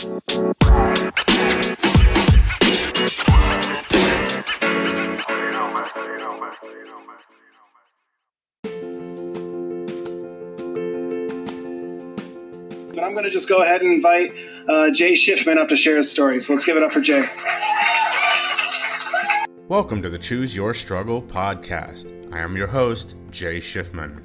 But I'm going to just go ahead and invite uh, Jay Schiffman up to share his story. So let's give it up for Jay. Welcome to the Choose Your Struggle podcast. I am your host, Jay Schiffman.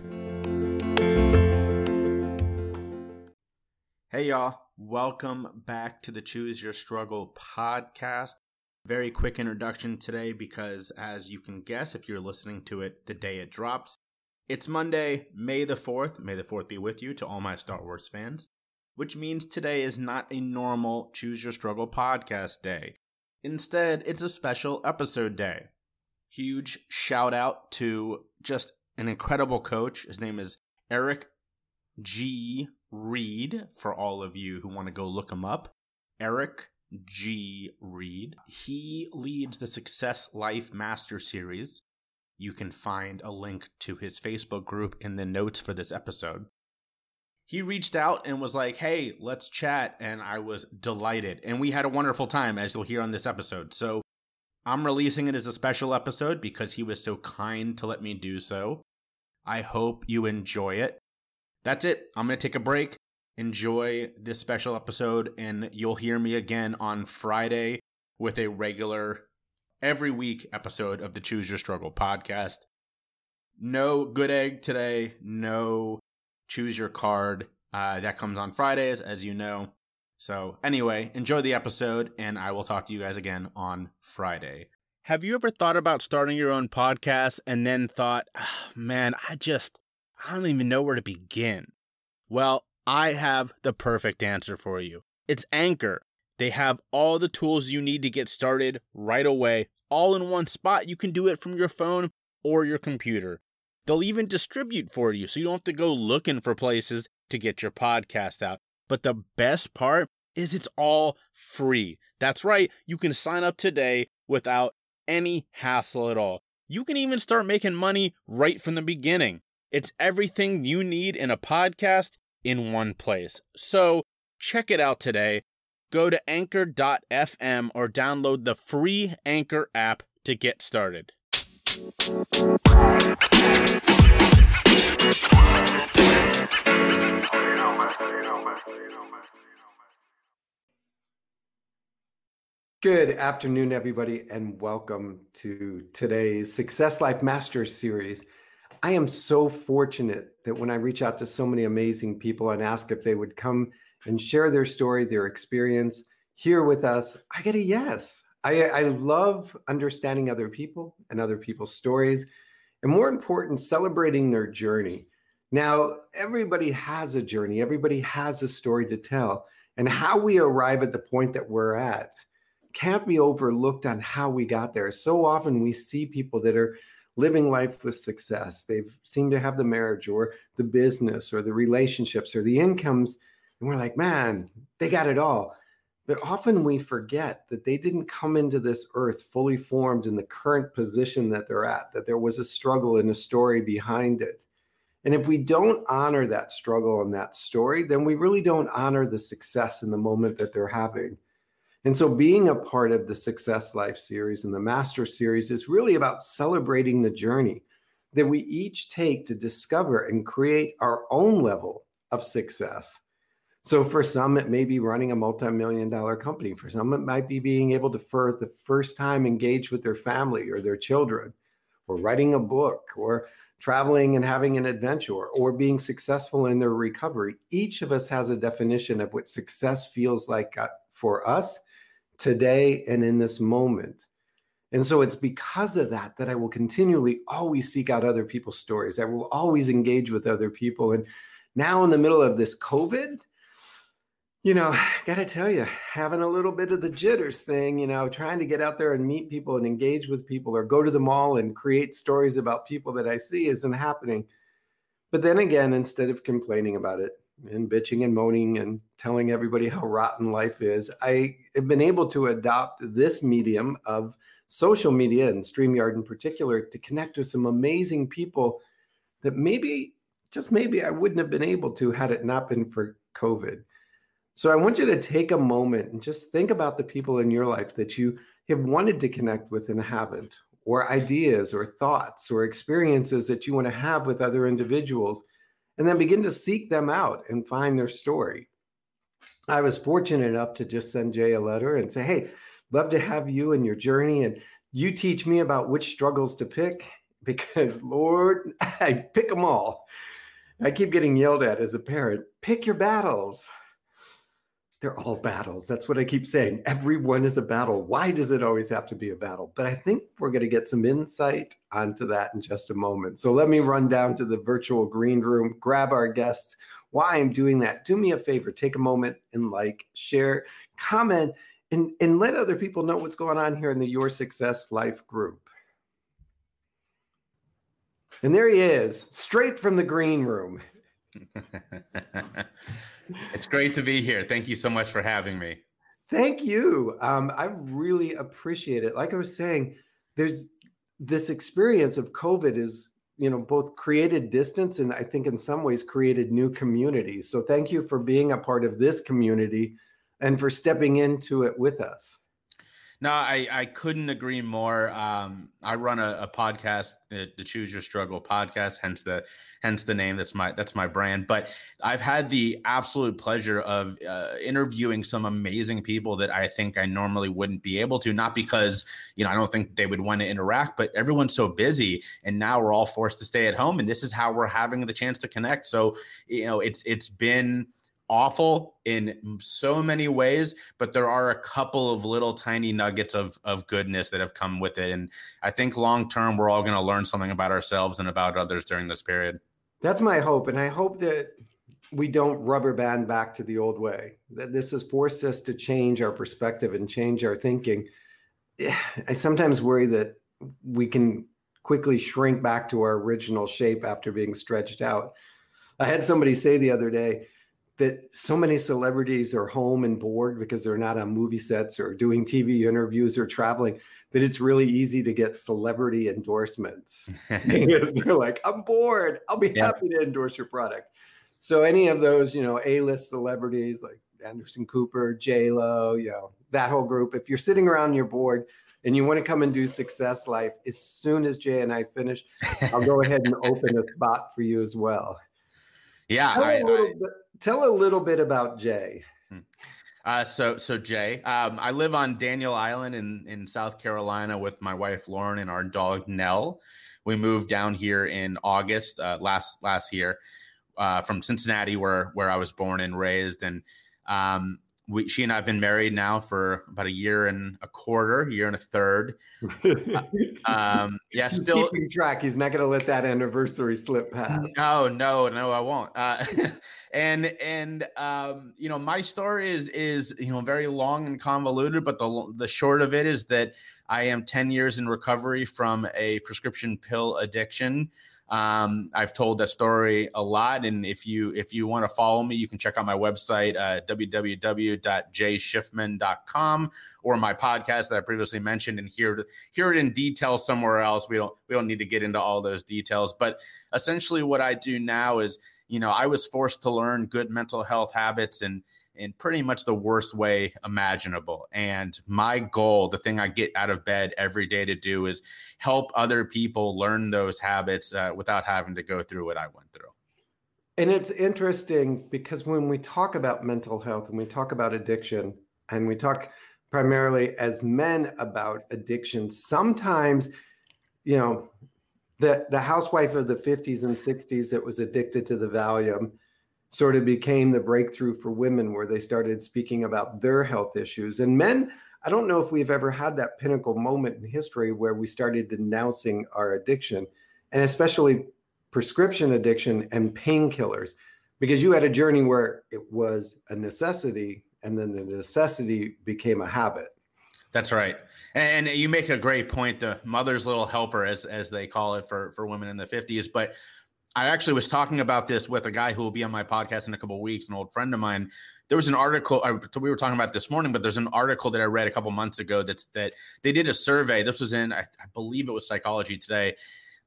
Hey, y'all. Welcome back to the Choose Your Struggle podcast. Very quick introduction today because, as you can guess, if you're listening to it the day it drops, it's Monday, May the 4th. May the 4th be with you to all my Star Wars fans, which means today is not a normal Choose Your Struggle podcast day. Instead, it's a special episode day. Huge shout out to just an incredible coach. His name is Eric G. Reed, for all of you who want to go look him up. Eric G. Reed. He leads the Success Life Master Series. You can find a link to his Facebook group in the notes for this episode he reached out and was like, "Hey, let's chat." And I was delighted. And we had a wonderful time as you'll hear on this episode. So, I'm releasing it as a special episode because he was so kind to let me do so. I hope you enjoy it. That's it. I'm going to take a break. Enjoy this special episode and you'll hear me again on Friday with a regular every week episode of the Choose Your Struggle podcast. No good egg today, no choose your card. Uh, that comes on Fridays, as you know. So, anyway, enjoy the episode, and I will talk to you guys again on Friday. Have you ever thought about starting your own podcast and then thought, oh, man, I just, I don't even know where to begin? Well, I have the perfect answer for you. It's Anchor. They have all the tools you need to get started right away, all in one spot. You can do it from your phone or your computer. They'll even distribute for you so you don't have to go looking for places to get your podcast out. But the best part is it's all free. That's right, you can sign up today without any hassle at all. You can even start making money right from the beginning. It's everything you need in a podcast in one place. So check it out today. Go to anchor.fm or download the free Anchor app to get started. Good afternoon, everybody, and welcome to today's Success Life Masters series. I am so fortunate that when I reach out to so many amazing people and ask if they would come and share their story, their experience here with us, I get a yes. I, I love understanding other people and other people's stories, and more important, celebrating their journey. Now, everybody has a journey, everybody has a story to tell, and how we arrive at the point that we're at can't be overlooked on how we got there. So often we see people that are living life with success. They've seemed to have the marriage or the business or the relationships or the incomes. And we're like, man, they got it all. But often we forget that they didn't come into this earth fully formed in the current position that they're at, that there was a struggle and a story behind it. And if we don't honor that struggle and that story, then we really don't honor the success in the moment that they're having. And so, being a part of the Success Life series and the Master series is really about celebrating the journey that we each take to discover and create our own level of success. So for some, it may be running a multi-million dollar company. For some, it might be being able to, for the first time, engage with their family or their children, or writing a book, or traveling and having an adventure, or being successful in their recovery. Each of us has a definition of what success feels like uh, for us today and in this moment. And so it's because of that that I will continually always seek out other people's stories. I will always engage with other people. And now, in the middle of this COVID, you know, got to tell you, having a little bit of the jitters thing, you know, trying to get out there and meet people and engage with people or go to the mall and create stories about people that I see isn't happening. But then again, instead of complaining about it and bitching and moaning and telling everybody how rotten life is, I have been able to adopt this medium of social media and StreamYard in particular to connect with some amazing people that maybe, just maybe, I wouldn't have been able to had it not been for COVID. So I want you to take a moment and just think about the people in your life that you have wanted to connect with and haven't, or ideas or thoughts or experiences that you want to have with other individuals, and then begin to seek them out and find their story. I was fortunate enough to just send Jay a letter and say, Hey, love to have you and your journey. And you teach me about which struggles to pick because, Lord, I pick them all. I keep getting yelled at as a parent pick your battles they're all battles. That's what I keep saying. Everyone is a battle. Why does it always have to be a battle? But I think we're going to get some insight onto that in just a moment. So let me run down to the virtual green room, grab our guests. Why I'm doing that, do me a favor, take a moment and like, share, comment, and, and let other people know what's going on here in the Your Success Life group. And there he is, straight from the green room. it's great to be here. Thank you so much for having me. Thank you. Um, I really appreciate it. Like I was saying, there's this experience of COVID is, you know, both created distance and I think in some ways created new communities. So thank you for being a part of this community and for stepping into it with us. No, I, I couldn't agree more. Um, I run a, a podcast, the, the, Choose Your Struggle podcast, hence the hence the name. That's my that's my brand. But I've had the absolute pleasure of uh, interviewing some amazing people that I think I normally wouldn't be able to. Not because you know I don't think they would want to interact, but everyone's so busy, and now we're all forced to stay at home, and this is how we're having the chance to connect. So you know, it's it's been awful in so many ways, but there are a couple of little tiny nuggets of of goodness that have come with it. And I think long term, we're all going to learn something about ourselves and about others during this period. That's my hope, and I hope that we don't rubber band back to the old way. That this has forced us to change our perspective and change our thinking. I sometimes worry that we can quickly shrink back to our original shape after being stretched out. I had somebody say the other day, that so many celebrities are home and bored because they're not on movie sets or doing TV interviews or traveling that it's really easy to get celebrity endorsements. they're like, I'm bored. I'll be yeah. happy to endorse your product. So any of those, you know, A-list celebrities like Anderson Cooper, J Lo, you know, that whole group. If you're sitting around you're bored and you want to come and do Success Life, as soon as Jay and I finish, I'll go ahead and open a spot for you as well. Yeah, I, I, tell a little bit about Jay. Hmm. Uh, so, so Jay, um, I live on Daniel Island in in South Carolina with my wife Lauren and our dog Nell. We moved down here in August uh, last last year uh, from Cincinnati, where where I was born and raised, and um, we, she and I have been married now for about a year and a quarter, year and a third. uh, um, yeah, still keeping track. He's not going to let that anniversary slip past. No, no, no, I won't. Uh, and and um, you know, my story is is you know very long and convoluted, but the the short of it is that I am ten years in recovery from a prescription pill addiction. Um, I've told that story a lot, and if you if you want to follow me, you can check out my website uh, www.jschiffman.com or my podcast that I previously mentioned, and hear hear it in detail somewhere else. We don't we don't need to get into all those details, but essentially, what I do now is, you know, I was forced to learn good mental health habits and in pretty much the worst way imaginable. And my goal, the thing I get out of bed every day to do is help other people learn those habits uh, without having to go through what I went through. And it's interesting because when we talk about mental health and we talk about addiction and we talk primarily as men about addiction, sometimes, you know, the, the housewife of the 50s and 60s that was addicted to the Valium sort of became the breakthrough for women where they started speaking about their health issues. And men, I don't know if we've ever had that pinnacle moment in history where we started denouncing our addiction and especially prescription addiction and painkillers because you had a journey where it was a necessity and then the necessity became a habit. That's right. And you make a great point, the mother's little helper, as as they call it for, for women in the 50s. But I actually was talking about this with a guy who will be on my podcast in a couple weeks, an old friend of mine. There was an article I, we were talking about this morning, but there's an article that I read a couple months ago that's that they did a survey. This was in, I, I believe it was Psychology Today.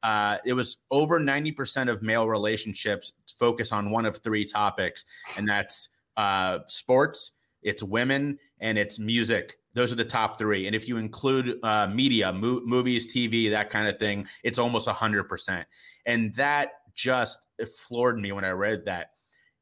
Uh, it was over 90% of male relationships focus on one of three topics, and that's uh, sports, it's women, and it's music. Those are the top three. And if you include uh, media, mo- movies, TV, that kind of thing, it's almost 100%. And that just floored me when I read that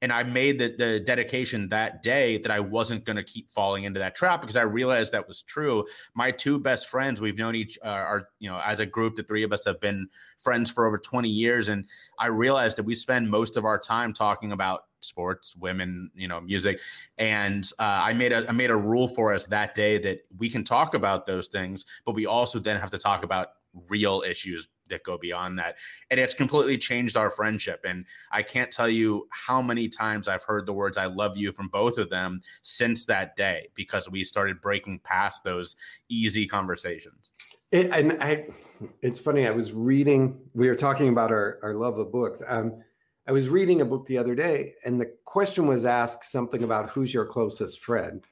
and I made the, the dedication that day that I wasn't going to keep falling into that trap because I realized that was true. My two best friends, we've known each uh, are, you know, as a group, the three of us have been friends for over 20 years. And I realized that we spend most of our time talking about sports, women, you know, music. And uh, I made a I made a rule for us that day that we can talk about those things, but we also then have to talk about real issues that go beyond that. And it's completely changed our friendship. And I can't tell you how many times I've heard the words I love you from both of them since that day because we started breaking past those easy conversations. It, and I, it's funny. I was reading. We were talking about our our love of books. Um, I was reading a book the other day, and the question was asked something about who's your closest friend.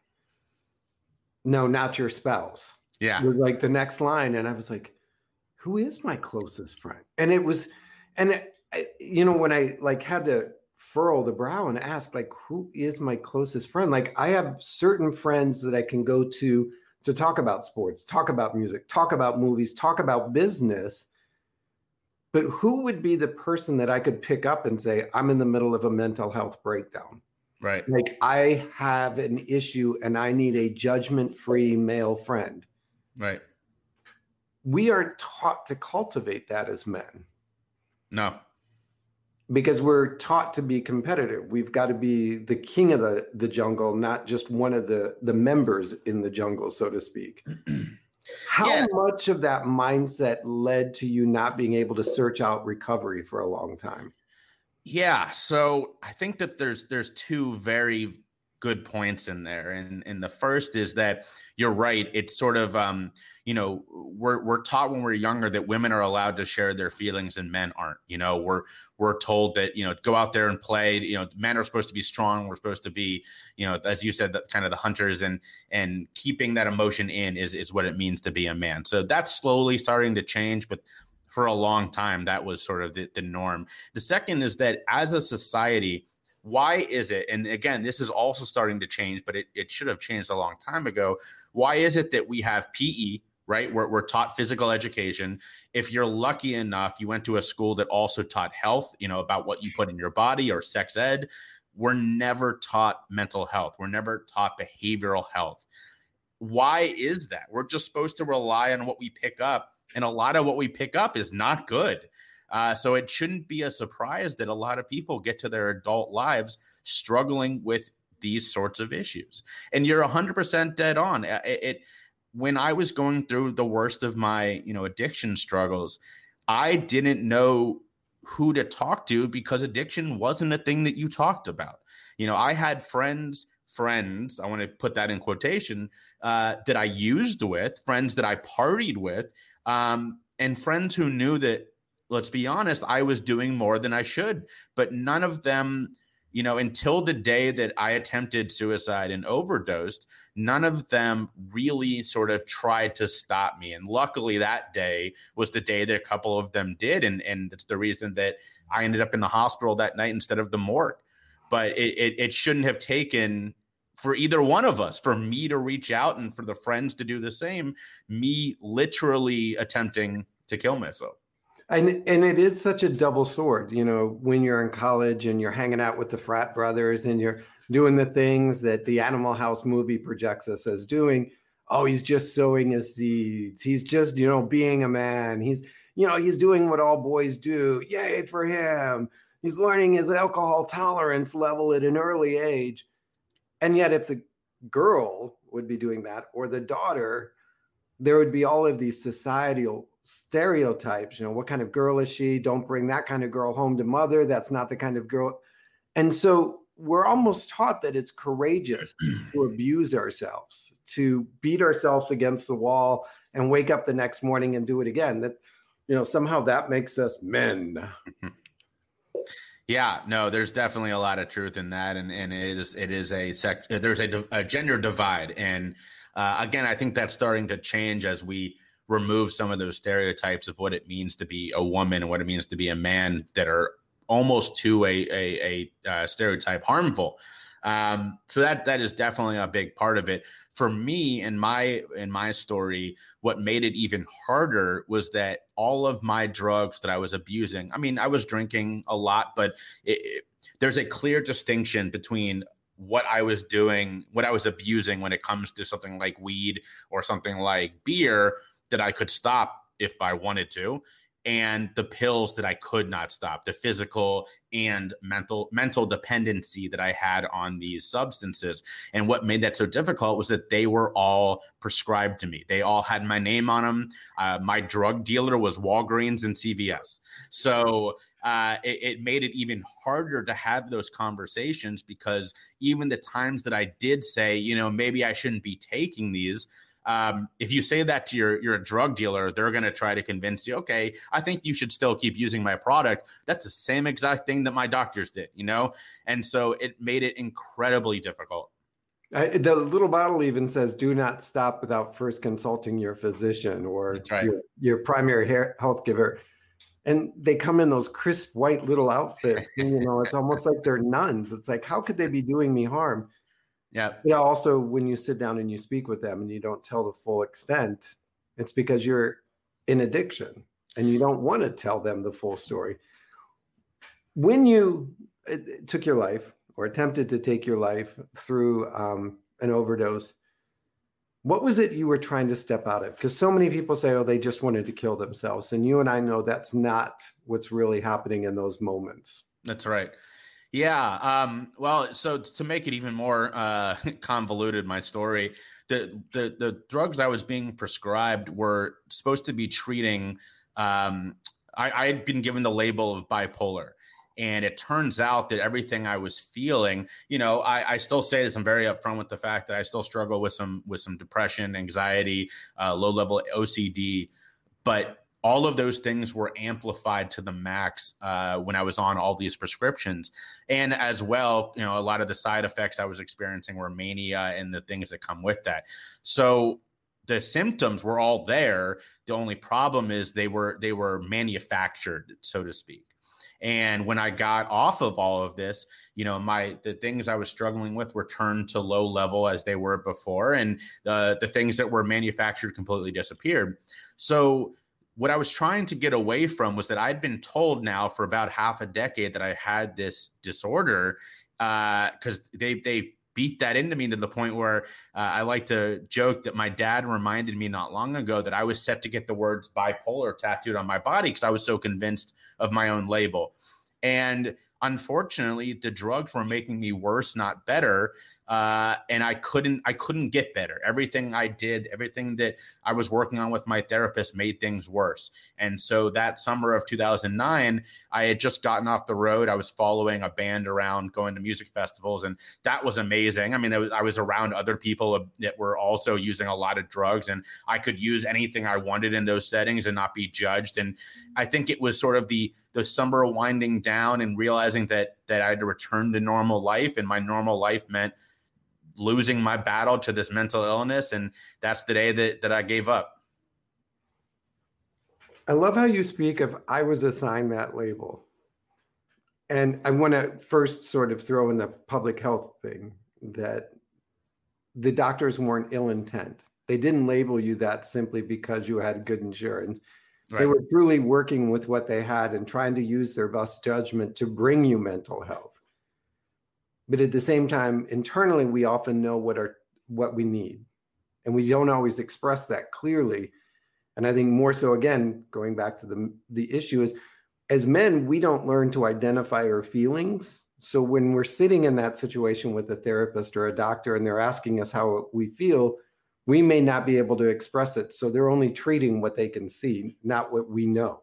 No, not your spouse. Yeah, like the next line, and I was like, who is my closest friend? And it was, and it, you know, when I like had to furrow the brow and ask, like, who is my closest friend? Like, I have certain friends that I can go to to talk about sports, talk about music, talk about movies, talk about business. But who would be the person that I could pick up and say, I'm in the middle of a mental health breakdown? Right. Like, I have an issue and I need a judgment free male friend. Right we aren't taught to cultivate that as men. No. Because we're taught to be competitive. We've got to be the king of the, the jungle, not just one of the, the members in the jungle, so to speak. How yeah. much of that mindset led to you not being able to search out recovery for a long time? Yeah, so I think that there's there's two very good points in there. And and the first is that you're right. It's sort of um, you know, we're we're taught when we're younger that women are allowed to share their feelings and men aren't. You know, we're we're told that, you know, go out there and play. You know, men are supposed to be strong. We're supposed to be, you know, as you said, that kind of the hunters and and keeping that emotion in is is what it means to be a man. So that's slowly starting to change, but for a long time that was sort of the, the norm. The second is that as a society, why is it and again this is also starting to change but it, it should have changed a long time ago. Why is it that we have pe right? We're, we're taught physical education. If you're lucky enough you went to a school that also taught health you know about what you put in your body or sex ed. We're never taught mental health. We're never taught behavioral health. Why is that? We're just supposed to rely on what we pick up and a lot of what we pick up is not good uh, so it shouldn't be a surprise that a lot of people get to their adult lives struggling with these sorts of issues. And you're 100% dead on. It, it when I was going through the worst of my, you know, addiction struggles, I didn't know who to talk to because addiction wasn't a thing that you talked about. You know, I had friends friends, I want to put that in quotation, uh, that I used with, friends that I partied with, um, and friends who knew that let's be honest, I was doing more than I should. But none of them, you know, until the day that I attempted suicide and overdosed, none of them really sort of tried to stop me. And luckily, that day was the day that a couple of them did. And, and it's the reason that I ended up in the hospital that night instead of the morgue. But it, it, it shouldn't have taken for either one of us, for me to reach out and for the friends to do the same, me literally attempting to kill myself and and it is such a double sword you know when you're in college and you're hanging out with the frat brothers and you're doing the things that the animal house movie projects us as doing. Oh he's just sowing his seeds. He's just you know being a man. He's you know he's doing what all boys do. Yay for him. He's learning his alcohol tolerance level at an early age. And yet if the girl would be doing that or the daughter there would be all of these societal stereotypes. You know, what kind of girl is she? Don't bring that kind of girl home to mother. That's not the kind of girl. And so we're almost taught that it's courageous to abuse ourselves, to beat ourselves against the wall and wake up the next morning and do it again. That, you know, somehow that makes us men. Yeah, no, there's definitely a lot of truth in that, and and it is it is a sec. There's a, a gender divide, and uh, again, I think that's starting to change as we remove some of those stereotypes of what it means to be a woman and what it means to be a man that are almost to a, a, a uh, stereotype harmful. Um, so that that is definitely a big part of it. For me, in my in my story, what made it even harder was that all of my drugs that I was abusing. I mean, I was drinking a lot, but it, it, there's a clear distinction between what I was doing, what I was abusing when it comes to something like weed or something like beer that I could stop if I wanted to and the pills that I could not stop, the physical and mental mental dependency that I had on these substances. And what made that so difficult was that they were all prescribed to me. They all had my name on them. Uh, my drug dealer was Walgreens and CVS. So uh, it, it, made it even harder to have those conversations because even the times that I did say, you know, maybe I shouldn't be taking these, um, if you say that to your your drug dealer, they're going to try to convince you, okay, I think you should still keep using my product. That's the same exact thing that my doctors did, you know, and so it made it incredibly difficult. I, the little bottle even says, "Do not stop without first consulting your physician or right. your, your, primary health giver." And they come in those crisp white little outfits. you know, it's almost like they're nuns. It's like, how could they be doing me harm? Yeah. But also, when you sit down and you speak with them and you don't tell the full extent, it's because you're in addiction and you don't want to tell them the full story. When you uh, took your life or attempted to take your life through um, an overdose, what was it you were trying to step out of? Because so many people say, oh, they just wanted to kill themselves. And you and I know that's not what's really happening in those moments. That's right. Yeah. Um, well, so to make it even more uh, convoluted, my story, the, the the drugs I was being prescribed were supposed to be treating. Um, I, I had been given the label of bipolar, and it turns out that everything I was feeling, you know, I, I, still say this. I'm very upfront with the fact that I still struggle with some with some depression, anxiety, uh, low level OCD, but all of those things were amplified to the max uh, when I was on all these prescriptions. And as well, you know, a lot of the side effects I was experiencing were mania and the things that come with that. So the symptoms were all there. The only problem is they were they were manufactured, so to speak. And when I got off of all of this, you know, my the things I was struggling with were turned to low level as they were before, and the the things that were manufactured completely disappeared. So what I was trying to get away from was that I'd been told now for about half a decade that I had this disorder because uh, they they beat that into me to the point where uh, I like to joke that my dad reminded me not long ago that I was set to get the words bipolar tattooed on my body because I was so convinced of my own label. And unfortunately the drugs were making me worse not better uh, and i couldn't i couldn't get better. Everything i did everything that i was working on with my therapist made things worse. And so that summer of 2009 i had just gotten off the road. I was following a band around going to music festivals and that was amazing. I mean was, i was around other people that were also using a lot of drugs and i could use anything i wanted in those settings and not be judged. And i think it was sort of the the summer winding down and realizing realizing that that I had to return to normal life, and my normal life meant losing my battle to this mental illness, and that's the day that that I gave up. I love how you speak of I was assigned that label. And I want to first sort of throw in the public health thing that the doctors weren't ill intent. They didn't label you that simply because you had good insurance. Right. They were truly working with what they had and trying to use their best judgment to bring you mental health. But at the same time, internally, we often know what are what we need, and we don't always express that clearly. And I think more so, again, going back to the the issue is, as men, we don't learn to identify our feelings. So when we're sitting in that situation with a therapist or a doctor, and they're asking us how we feel, we may not be able to express it. So they're only treating what they can see, not what we know.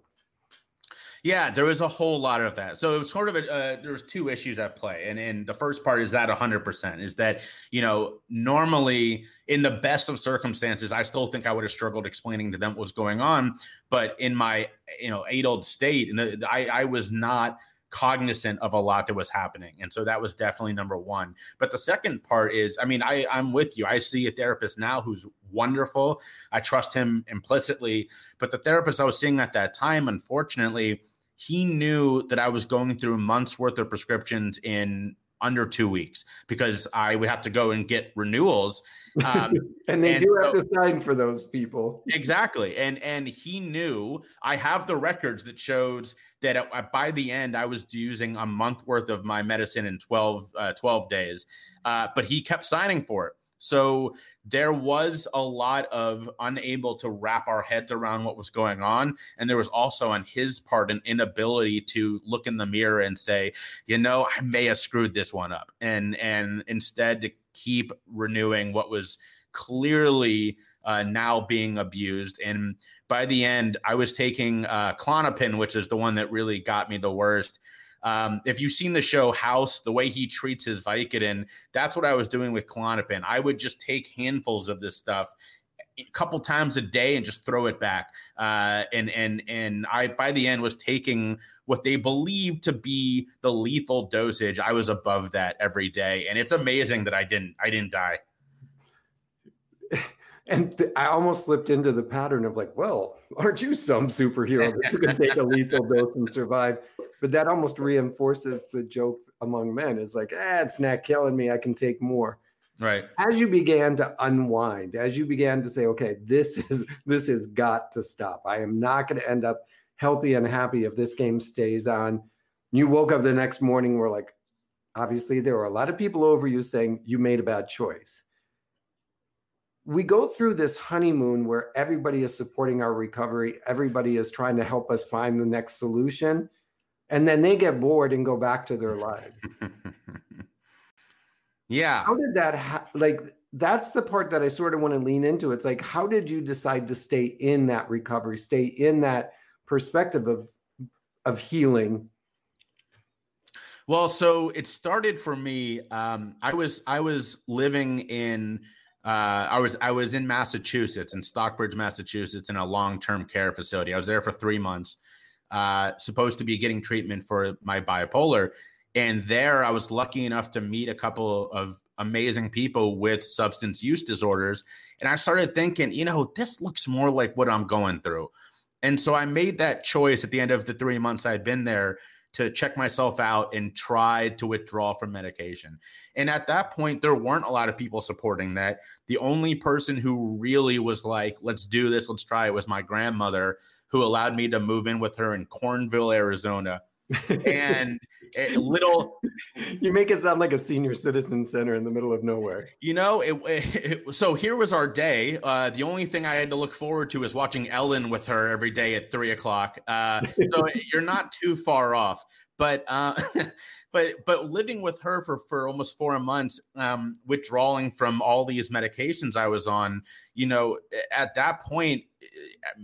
Yeah, there was a whole lot of that. So it was sort of a, uh, there was two issues at play, and and the first part is that 100 percent is that you know normally in the best of circumstances, I still think I would have struggled explaining to them what was going on, but in my you know old state, and I I was not cognizant of a lot that was happening. And so that was definitely number one. But the second part is, I mean, I, I'm with you. I see a therapist now who's wonderful. I trust him implicitly. But the therapist I was seeing at that time, unfortunately, he knew that I was going through months worth of prescriptions in under two weeks because I would have to go and get renewals. Um, and they and do so, have to sign for those people. Exactly. And and he knew I have the records that shows that at, by the end I was using a month worth of my medicine in 12, uh, 12 days. Uh, but he kept signing for it. So there was a lot of unable to wrap our heads around what was going on. And there was also on his part an inability to look in the mirror and say, you know, I may have screwed this one up. And and instead to keep renewing what was clearly uh, now being abused. And by the end, I was taking uh, Klonopin, which is the one that really got me the worst. Um, if you've seen the show House, the way he treats his Vicodin, that's what I was doing with Klonopin. I would just take handfuls of this stuff a couple times a day and just throw it back. Uh, and and and I by the end was taking what they believe to be the lethal dosage. I was above that every day, and it's amazing that I didn't I didn't die. And th- I almost slipped into the pattern of like, well, aren't you some superhero that you can take a lethal dose and survive? But that almost reinforces the joke among men. It's like, ah, it's not killing me. I can take more. Right. As you began to unwind, as you began to say, okay, this is this has got to stop. I am not going to end up healthy and happy if this game stays on. You woke up the next morning, we're like, obviously there were a lot of people over you saying you made a bad choice we go through this honeymoon where everybody is supporting our recovery, everybody is trying to help us find the next solution, and then they get bored and go back to their lives. yeah. How did that ha- like that's the part that I sort of want to lean into. It's like how did you decide to stay in that recovery, stay in that perspective of of healing well, so it started for me. Um, I was I was living in uh, I was I was in Massachusetts in Stockbridge, Massachusetts, in a long term care facility. I was there for three months, uh, supposed to be getting treatment for my bipolar, and there I was lucky enough to meet a couple of amazing people with substance use disorders, and I started thinking, you know, this looks more like what I'm going through, and so I made that choice at the end of the three months I'd been there to check myself out and try to withdraw from medication. And at that point, there weren't a lot of people supporting that. The only person who really was like, let's do this, let's try it was my grandmother, who allowed me to move in with her in Cornville, Arizona. And a little you make it sound like a senior citizen center in the middle of nowhere. You know it, it, so here was our day. Uh, the only thing i had to look forward to is watching ellen with her every day at three o'clock. Uh, so you're not too far off. But uh, but but living with her for for almost four months um, withdrawing from all these medications i was on you know at that point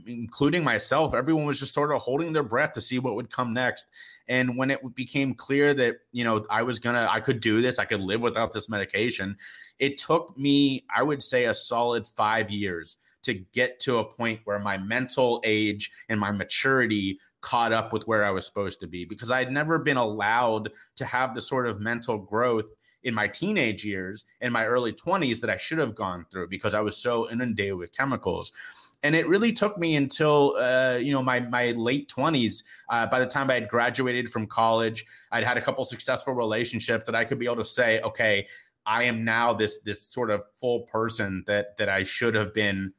including myself, everyone was just sort of holding their breath to see what would come next. And when it became clear that, you know, I was gonna, I could do this, I could live without this medication, it took me, I would say, a solid five years to get to a point where my mental age and my maturity caught up with where I was supposed to be because I'd never been allowed to have the sort of mental growth in my teenage years in my early 20s that I should have gone through because I was so inundated with chemicals. And it really took me until uh, you know my my late 20s uh, by the time i had graduated from college i'd had a couple successful relationships that i could be able to say okay i am now this this sort of full person that that i should have been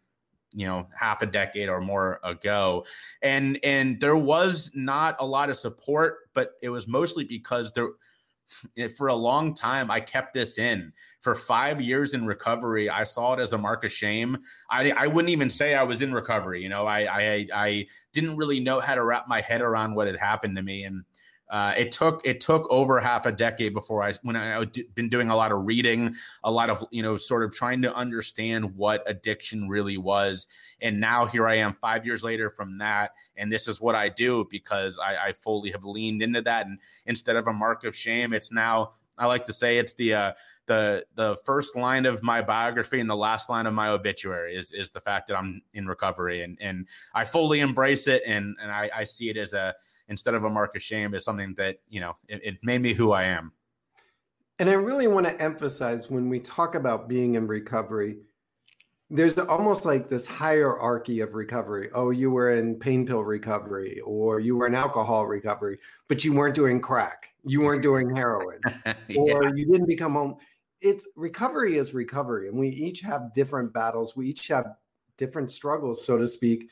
you know half a decade or more ago. And and there was not a lot of support but it was mostly because there for a long time i kept this in. For five years in recovery i saw it as a mark of shame. I, I wouldn't even say i was in recovery you know? I, I i didn't really know how to wrap my head around what had happened to me. And uh, it took it took over half a decade before I when I had been doing a lot of reading, a lot of you know sort of trying to understand what addiction really was, and now here I am five years later from that, and this is what I do because I, I fully have leaned into that, and instead of a mark of shame, it's now I like to say it's the uh, the the first line of my biography and the last line of my obituary is is the fact that I'm in recovery. And and I fully embrace it and and I, I see it as a instead of a mark of shame is something that you know it, it made me who I am. And I really want to emphasize when we talk about being in recovery, there's almost like this hierarchy of recovery. Oh, you were in pain pill recovery or you were in alcohol recovery, but you weren't doing crack. You weren't doing heroin yeah. or you didn't become home. It's recovery is recovery. And we each have different battles. We each have different struggles, so to speak.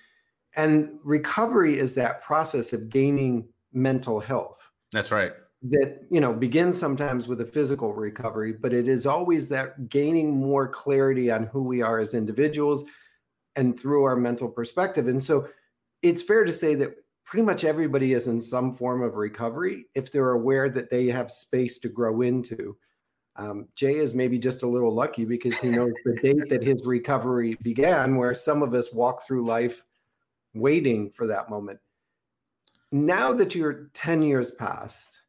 And recovery is that process of gaining mental health. That's right. That you know begins sometimes with a physical recovery but it is always that gaining more clarity on who we are as individuals and through our mental perspective. And so it's fair to say that pretty much everybody is in some form of recovery if they're aware that they have space to grow into. Um, jay is maybe just a little lucky because he knows the date that his recovery began where some of us walk through life waiting for that moment now that you're 10 years past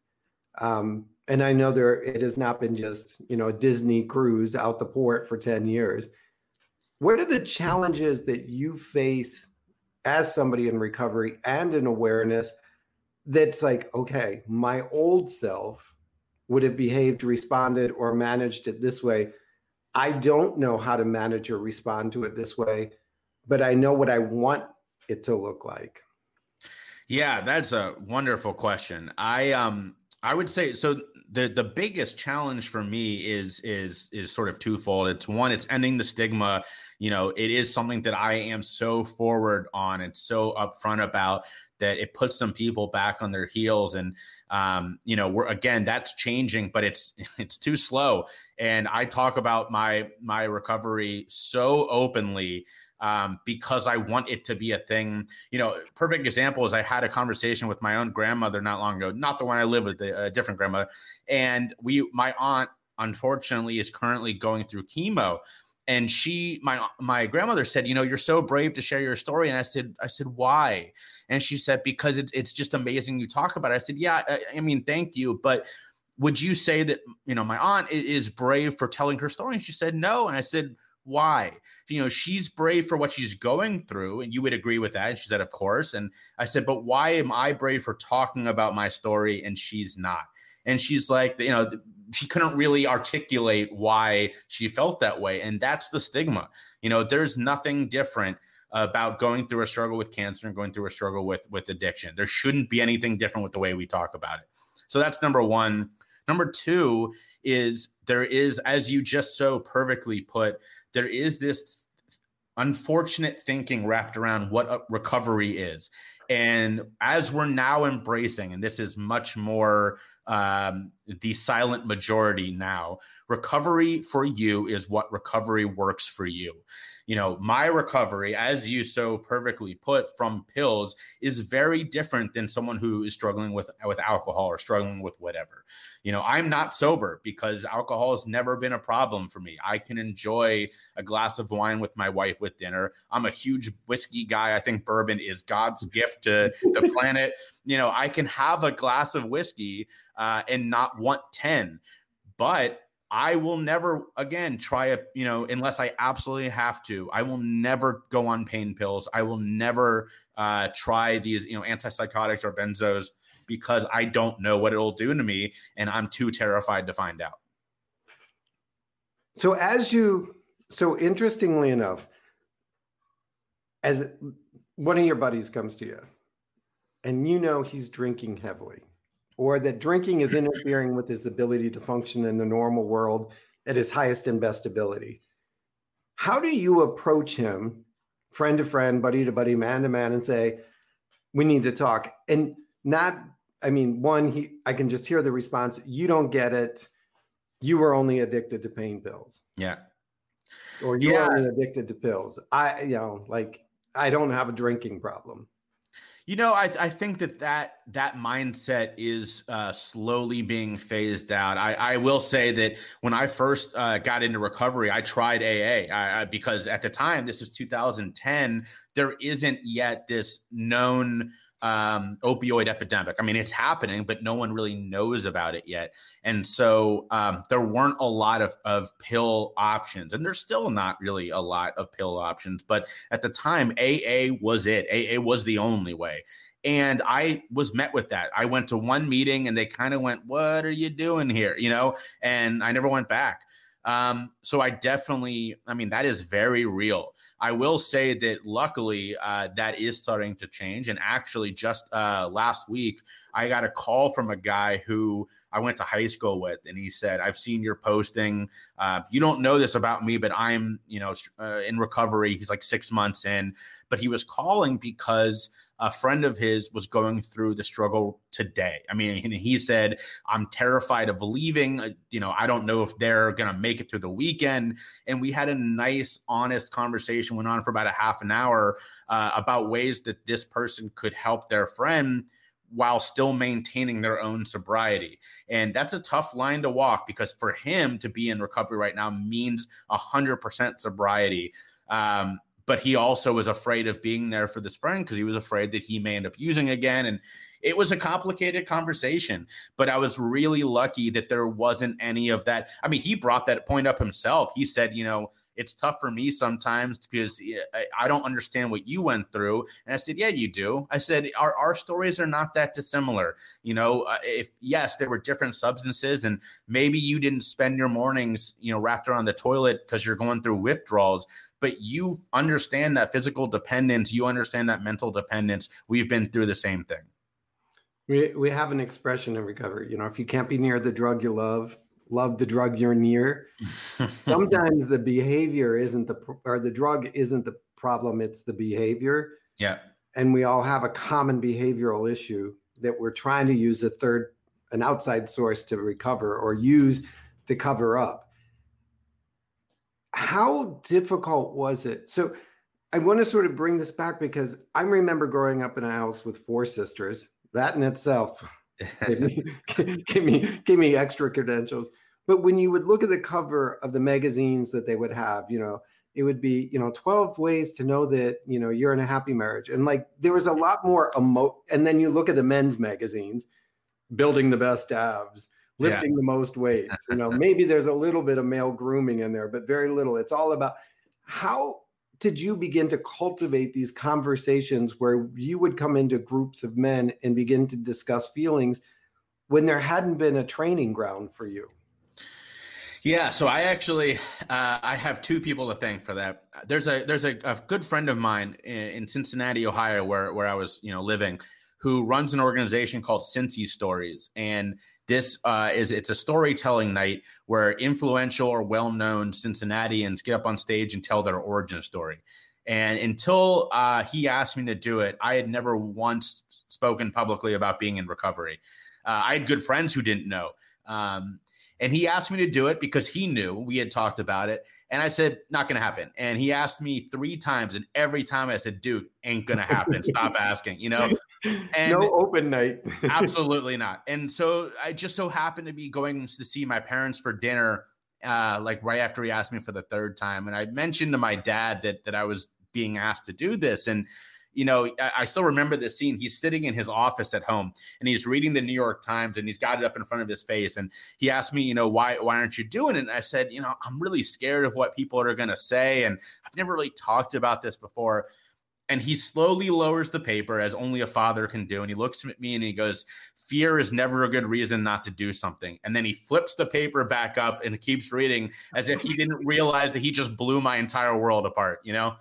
um, and I know there it has not been just you know a Disney cruise out the port for 10 years. What are the challenges that you face as somebody in recovery and in awareness that's like, okay, my old self would have behaved, responded, or managed it this way. I don't know how to manage or respond to it this way, but I know what I want it to look like. Yeah, that's a wonderful question. I um I would say so. The the biggest challenge for me is is is sort of twofold. It's one, it's ending the stigma. You know, it is something that I am so forward on and so upfront about that it puts some people back on their heels. And um, you know, we're again that's changing, but it's it's too slow. And I talk about my my recovery so openly um, because I want it to be a thing. You know, perfect example is I had a conversation with my own grandmother not long ago, not the one I live with, a different grandmother, and we, my aunt, unfortunately, is currently going through chemo. And she my my grandmother said you know you're so brave to share your story. And i said i said why? And she said because it's, it's just amazing you talk about it. I said yeah I, I, mean thank you but would you say that you know my aunt is brave for telling her story? And she said no. And i said why? You know, she's brave for what she's going through, and you would agree with that. And she said, Of course. And I said, But why am I brave for talking about my story and she's not? And she's like, You know, she couldn't really articulate why she felt that way. And that's the stigma. You know, there's nothing different about going through a struggle with cancer and going through a struggle with with addiction. There shouldn't be anything different with the way we talk about it. So that's number 1. Number 2 is there is as you just so perfectly put there is this unfortunate thinking wrapped around what recovery is. And as we're now embracing, and this is much more um, the silent majority now, recovery for you is what recovery works for you you know, my recovery, as you so perfectly put, from pills is very different than someone who is struggling with with alcohol or struggling with whatever. You know, I'm not sober because alcohol has never been a problem for me. I can enjoy a glass of wine with my wife with dinner. I'm a huge whiskey guy. I think bourbon is God's gift to the planet. You know, I can have a glass of whiskey uh, and not want 10. But I will never again try a, you know, unless I absolutely have to. I will never go on pain pills. I will never uh, try these, you know, antipsychotics or benzos because I don't know what it'll do to me and I'm too terrified to find out. So, as you, so interestingly enough, as one of your buddies comes to you and you know he's drinking heavily or that drinking is interfering with his ability to function in the normal world at his highest and best ability. How do you approach him, friend to friend, buddy to buddy, man to man, and say, we need to talk? And not, I mean, one, he I can just hear the response, you don't get it. You were only addicted to pain pills. Yeah. Or you're yeah. only addicted to pills. I, you know, like I don't have a drinking problem. You know, I, I think that that that mindset is uh, slowly being phased out. I, I will say that when I first uh, got into recovery, I tried AA I, I, because at the time, this is 2010, there isn't yet this known um, opioid epidemic. I mean, it's happening, but no one really knows about it yet. And so um, there weren't a lot of, of pill options, and there's still not really a lot of pill options. But at the time, AA was it. AA was the only way. And I was met with that. I went to one meeting and they kind of went, What are you doing here? You know, and I never went back. Um, so I definitely, I mean, that is very real. I will say that luckily uh, that is starting to change. And actually, just uh, last week, I got a call from a guy who I went to high school with, and he said, "I've seen your posting. Uh, you don't know this about me, but I'm, you know, uh, in recovery. He's like six months in, but he was calling because a friend of his was going through the struggle today. I mean, he said, "I'm terrified of leaving. Uh, you know, I don't know if they're gonna make it through the weekend." And we had a nice, honest conversation. Went on for about a half an hour uh, about ways that this person could help their friend while still maintaining their own sobriety. And that's a tough line to walk because for him to be in recovery right now means 100% sobriety. Um, but he also was afraid of being there for this friend because he was afraid that he may end up using again. And it was a complicated conversation, but I was really lucky that there wasn't any of that. I mean, he brought that point up himself. He said, you know, it's tough for me sometimes because I don't understand what you went through. And I said, Yeah, you do. I said, Our, our stories are not that dissimilar. You know, uh, if yes, there were different substances, and maybe you didn't spend your mornings, you know, wrapped around the toilet because you're going through withdrawals, but you understand that physical dependence, you understand that mental dependence. We've been through the same thing. We, we have an expression in recovery, you know, if you can't be near the drug you love, love the drug you're near. Sometimes the behavior isn't the or the drug isn't the problem, it's the behavior. Yeah. And we all have a common behavioral issue that we're trying to use a third an outside source to recover or use to cover up. How difficult was it? So I want to sort of bring this back because I remember growing up in a house with four sisters. That in itself give, me, give me give me extra credentials. But when you would look at the cover of the magazines that they would have, you know, it would be, you know, 12 ways to know that, you know, you're in a happy marriage. And like there was a mm-hmm. lot more emo and then you look at the men's magazines, building the best abs, lifting yeah. the most weights. You know, maybe there's a little bit of male grooming in there, but very little. It's all about how did you begin to cultivate these conversations where you would come into groups of men and begin to discuss feelings when there hadn't been a training ground for you? Yeah, so I actually uh, I have two people to thank for that. There's a there's a, a good friend of mine in, in, Cincinnati, Ohio, where where I was you know living, who runs an organization called Cincy Stories, and this uh, is it's a storytelling night where influential or well-known Cincinnatians get up on stage and tell their origin story. And until uh, he asked me to do it, I had never once spoken publicly about being in recovery. Uh, I had good friends who didn't know. Um, and he asked me to do it because he knew we had talked about it. And I said, not going to happen. And he asked me three times. And every time I said, dude, ain't going to happen. Stop asking, you know? And no open night. absolutely not. And so I just so happened to be going to see my parents for dinner, uh, like right after he asked me for the third time. And I mentioned to my dad that, that I was being asked to do this. And, you know, I, I, still remember this scene. He's sitting in his office at home and he's reading the New York Times and he's got it up in front of his face. And he asked me, you know, why why aren't you doing it? And I said, you know, I'm really scared of what people are going to say, and I've never really talked about this before. And he slowly lowers the paper as only a father can do. And he looks at me and he goes, Fear is never a good reason not to do something. And then he flips the paper back up and keeps reading as if he didn't realize that he just blew my entire world apart, you know?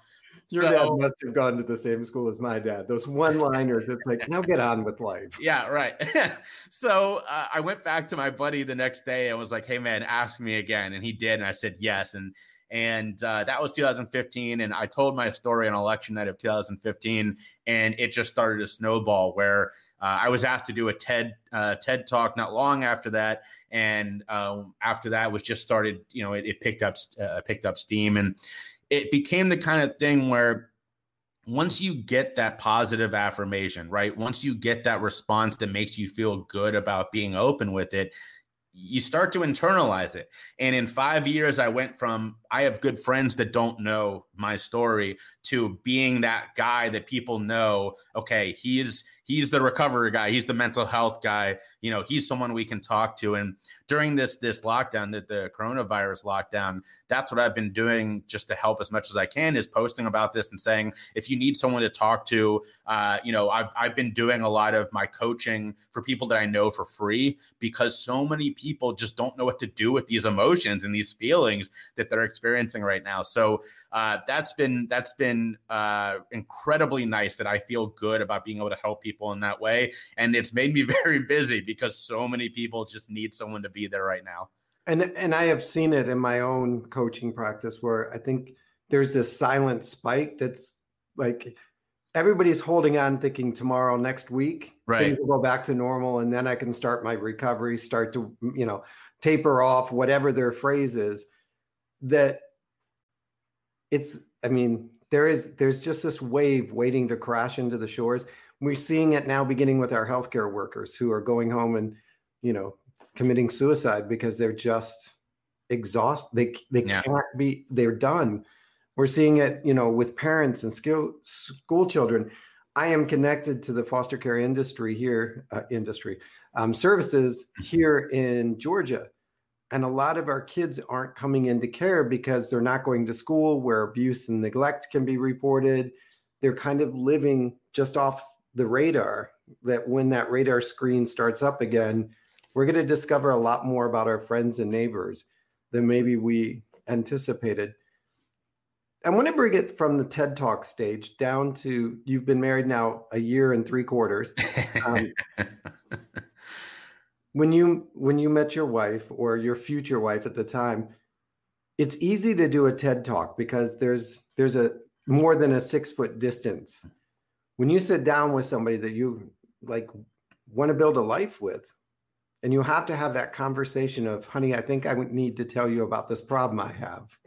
Your so, dad must have gone to the same school as my dad. Those one-liners, it's like, now get on with life. Yeah, right. so uh, I went back to my buddy the next day and was like, "Hey, man, ask me again," and he did, and I said yes, and and uh, that was 2015 and i told my story on election night of 2015 and it just started to snowball where uh, i was asked to do a ted uh, ted talk not long after that and um, after that was just started you know it, it picked up uh, picked up steam and it became the kind of thing where once you get that positive affirmation, right? Once you get that response that makes you feel good about being open with it, you start to internalize it. And in five years, I went from I have good friends that don't know my story to being that guy that people know, okay, he's he's the recovery guy, he's the mental health guy, you know, he's someone we can talk to. And during this this lockdown, that the coronavirus lockdown, that's what I've been doing just to help as much as I can is posting about this and saying if you need someone to talk to, uh, you know, I've I've been doing a lot of my coaching for people that I know for free because so many people just don't know what to do with these emotions and these feelings that they're experiencing right now. So uh, that's been that's been uh, incredibly nice that I feel good about being able to help people in that way, and it's made me very busy because so many people just need someone to be there right now. And and I have seen it in my own coaching practice where I think there's this silent spike that's like everybody's holding on thinking tomorrow next week right things will go back to normal and then i can start my recovery start to you know taper off whatever their phrase is that it's i mean there is there's just this wave waiting to crash into the shores we're seeing it now beginning with our healthcare workers who are going home and you know committing suicide because they're just exhausted they they yeah. can't be they're done we're seeing it you know with parents and school school children i am connected to the foster care industry here uh, industry um, services mm-hmm. here in georgia and a lot of our kids aren't coming into care because they're not going to school where abuse and neglect can be reported. They're kind of living just off the radar. That when that radar screen starts up again, we're going to discover a lot more about our friends and neighbors than maybe we anticipated. I want to bring it from the TED Talk stage down to you've been married now a year and three quarters. Um, when you when you met your wife or your future wife at the time it's easy to do a ted talk because there's there's a more than a six foot distance. When you sit down with somebody that you like want to build a life with and you have to have that conversation of honey i think i would need to tell you about this problem i have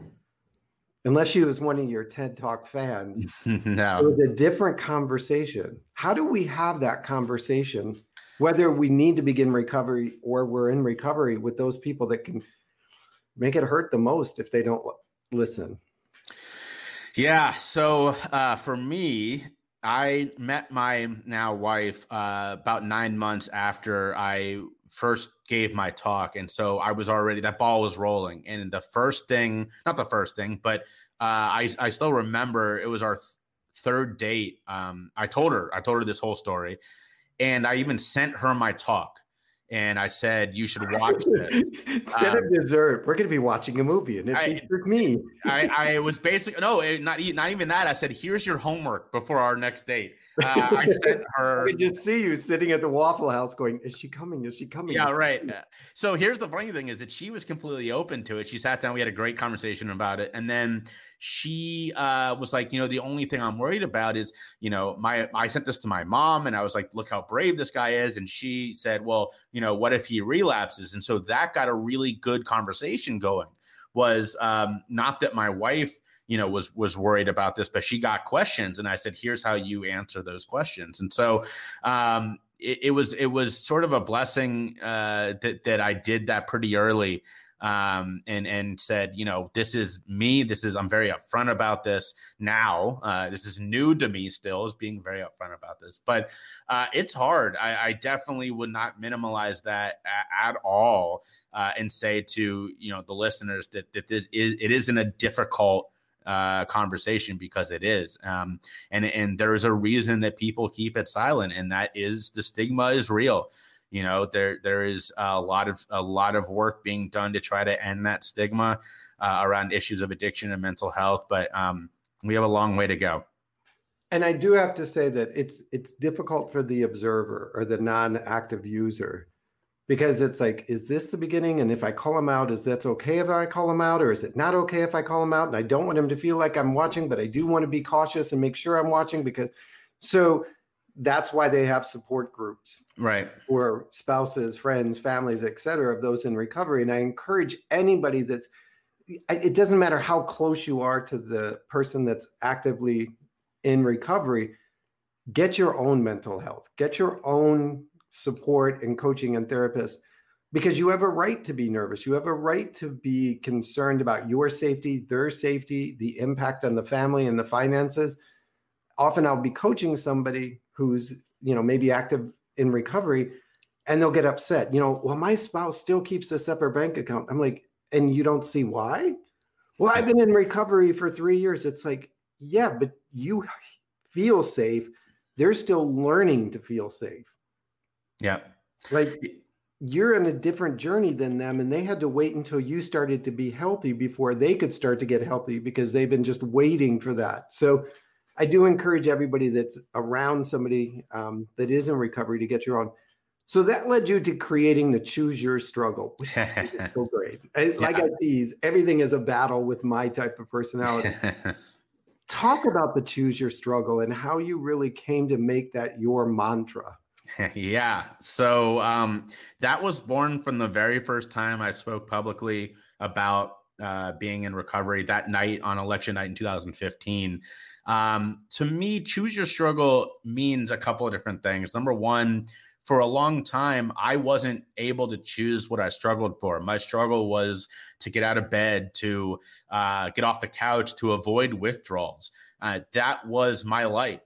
unless she was one of your ted talk fans no. it was a different conversation. How do we have that conversation whether we need to begin recovery or we're in recovery with those people that can make it hurt the most if they don't listen. Yeah. So uh, for me, I met my now wife uh, about nine months after I first gave my talk. And so I was already, that ball was rolling. And the first thing, not the first thing, but uh, I, I still remember it was our th- third date. Um, I told her, I told her this whole story. And I even sent her my talk and I said you should watch this instead um, of dessert. We're going to be watching a movie, and it I, me. I, I was basically no, not not even that. I said, "Here's your homework before our next date." Uh, I sent her. I could just see you sitting at the Waffle House, going, "Is she coming? Is she coming?" Yeah, right. So here's the funny thing: is that she was completely open to it. She sat down. We had a great conversation about it, and then she uh, was like, "You know, the only thing I'm worried about is, you know, my I sent this to my mom, and I was like, look how brave this guy is," and she said, "Well, you." know, what if he relapses? And so that got a really good conversation going. Was um, not that my wife, you know, was was worried about this, but she got questions, and I said, "Here's how you answer those questions." And so um, it, it was it was sort of a blessing uh, that that I did that pretty early um, and and said, you know, this is me. This is I'm very upfront about this now. Uh, this is new to me still, is being very upfront about this. But uh, it's hard. I, I, definitely would not minimize that at, all uh, and say to you know the listeners that that this is it isn't a difficult. Uh, conversation because it is, um, and and there is a reason that people keep it silent, and that is the stigma is real you know there there is a lot of a lot of work being done to try to end that stigma uh, around issues of addiction and mental health but um, we have a long way to go. And i do have to say that it's it's difficult for the observer or the non-active user because it's like is this the beginning? And if i call him out is that okay if i call him out? Or is it not okay if i call him out? And i don't want him to feel like i'm watching but i do want to be cautious and make sure i'm watching because so that's why they have support groups right for spouses friends families etc of those in recovery and i encourage anybody that's it doesn't matter how close you are to the person that's actively in recovery get your own mental health get your own support and coaching and therapist because you have a right to be nervous. You have a right to be concerned about your safety, their safety, the impact on the family and the finances. Often I'll be coaching somebody who's, you know, maybe active in recovery and they'll get upset. You know, well, my spouse still keeps a separate bank account. I'm like, and you don't see why? Well, I've been in recovery for three years. It's like, yeah, but you feel safe. They're still learning to feel safe. Yeah. Like you're in a different journey than them and they had to wait until you started to be healthy before they could start to get healthy because they've been just waiting for that so i do encourage everybody that's around somebody um, that is in recovery to get your own so that led you to creating the choose your struggle so great I, yeah. like i tease everything is a battle with my type of personality talk about the choose your struggle and how you really came to make that your mantra yeah. So um, that was born from the very first time I spoke publicly about uh, being in recovery that night on election night in 2015. Um, to me, choose your struggle means a couple of different things. Number one, for a long time, I wasn't able to choose what I struggled for. My struggle was to get out of bed, to uh, get off the couch, to avoid withdrawals. Uh, that was my life.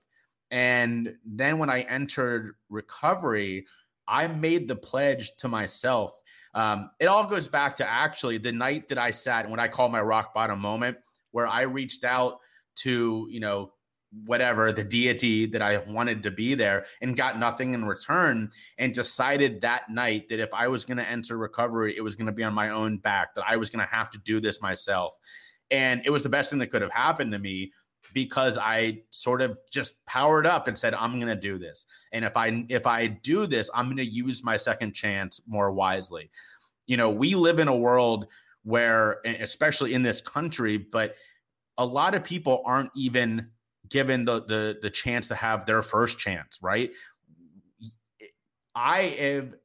And then when I entered recovery, I made the pledge to myself. Um, it all goes back to actually the night that I sat what I call my rock bottom moment, where I reached out to, you know, whatever the deity that I wanted to be there and got nothing in return and decided that night that if I was going to enter recovery, it was going to be on my own back, that I was going to have to do this myself. And it was the best thing that could have happened to me because I sort of just powered up and said I'm going to do this. And if I if I do this, I'm going to use my second chance more wisely. You know, we live in a world where especially in this country, but a lot of people aren't even given the the the chance to have their first chance, right? I have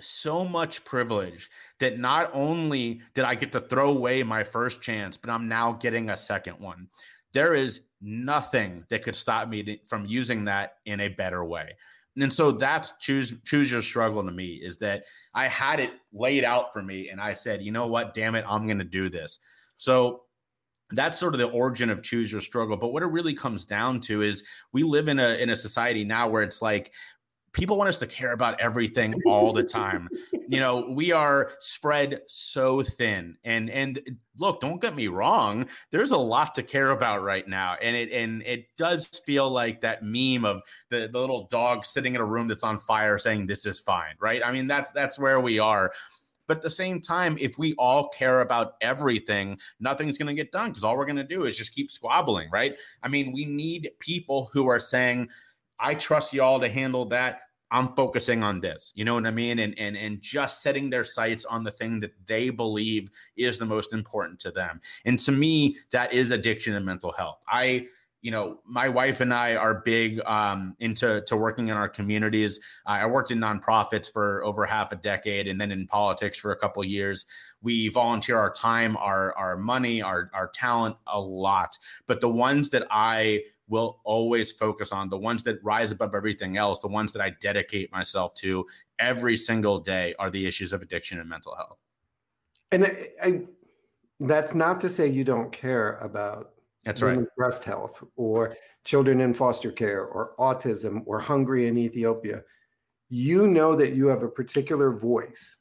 so much privilege that not only did I get to throw away my first chance, but I'm now getting a second one. There is nothing that could stop me to, from using that in a better way. And so that's choose choose your struggle to me is that I had it laid out for me and I said, you know what, damn it, I'm going to do this. So that's sort of the origin of choose your struggle but what it really comes down to is we live in a in a society now where it's like people want us to care about everything all the time. you know, we are spread so thin. And and look, don't get me wrong, there's a lot to care about right now. And it and it does feel like that meme of the, the little dog sitting in a room that's on fire saying this is fine, right? I mean, that's that's where we are. But at the same time, if we all care about everything, nothing's going to get done because all we're going to do is just keep squabbling, right? I mean, we need people who are saying, I trust y'all to handle that. I'm focusing on this. You know what I mean? And and and just setting their sights on the thing that they believe is the most important to them. And to me, that is addiction and mental health. I you know, my wife and I are big um, into to working in our communities. Uh, I worked in nonprofits for over half a decade, and then in politics for a couple years. We volunteer our time, our our money, our our talent a lot. But the ones that I will always focus on, the ones that rise above everything else, the ones that I dedicate myself to every single day, are the issues of addiction and mental health. And I, I, that's not to say you don't care about that's right. Breast health, or children in foster care, or autism, or hungry in Ethiopia. You know that you have a particular voice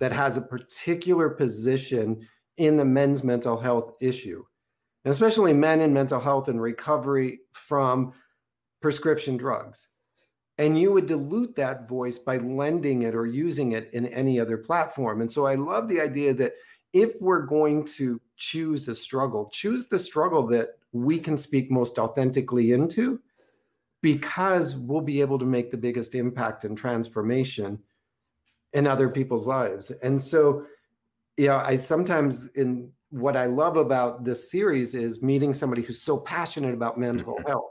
that has a particular position in the men's mental health issue, and especially men in mental health and recovery from prescription drugs. And you would dilute that voice by lending it or using it in any other platform. And so I love the idea that if we're going to choose a struggle, choose the struggle that we can speak most authentically into because we'll be able to make the biggest impact and transformation in other people's lives. And so, you know, I sometimes in what I love about this series is meeting somebody who's so passionate about mental mm-hmm. health,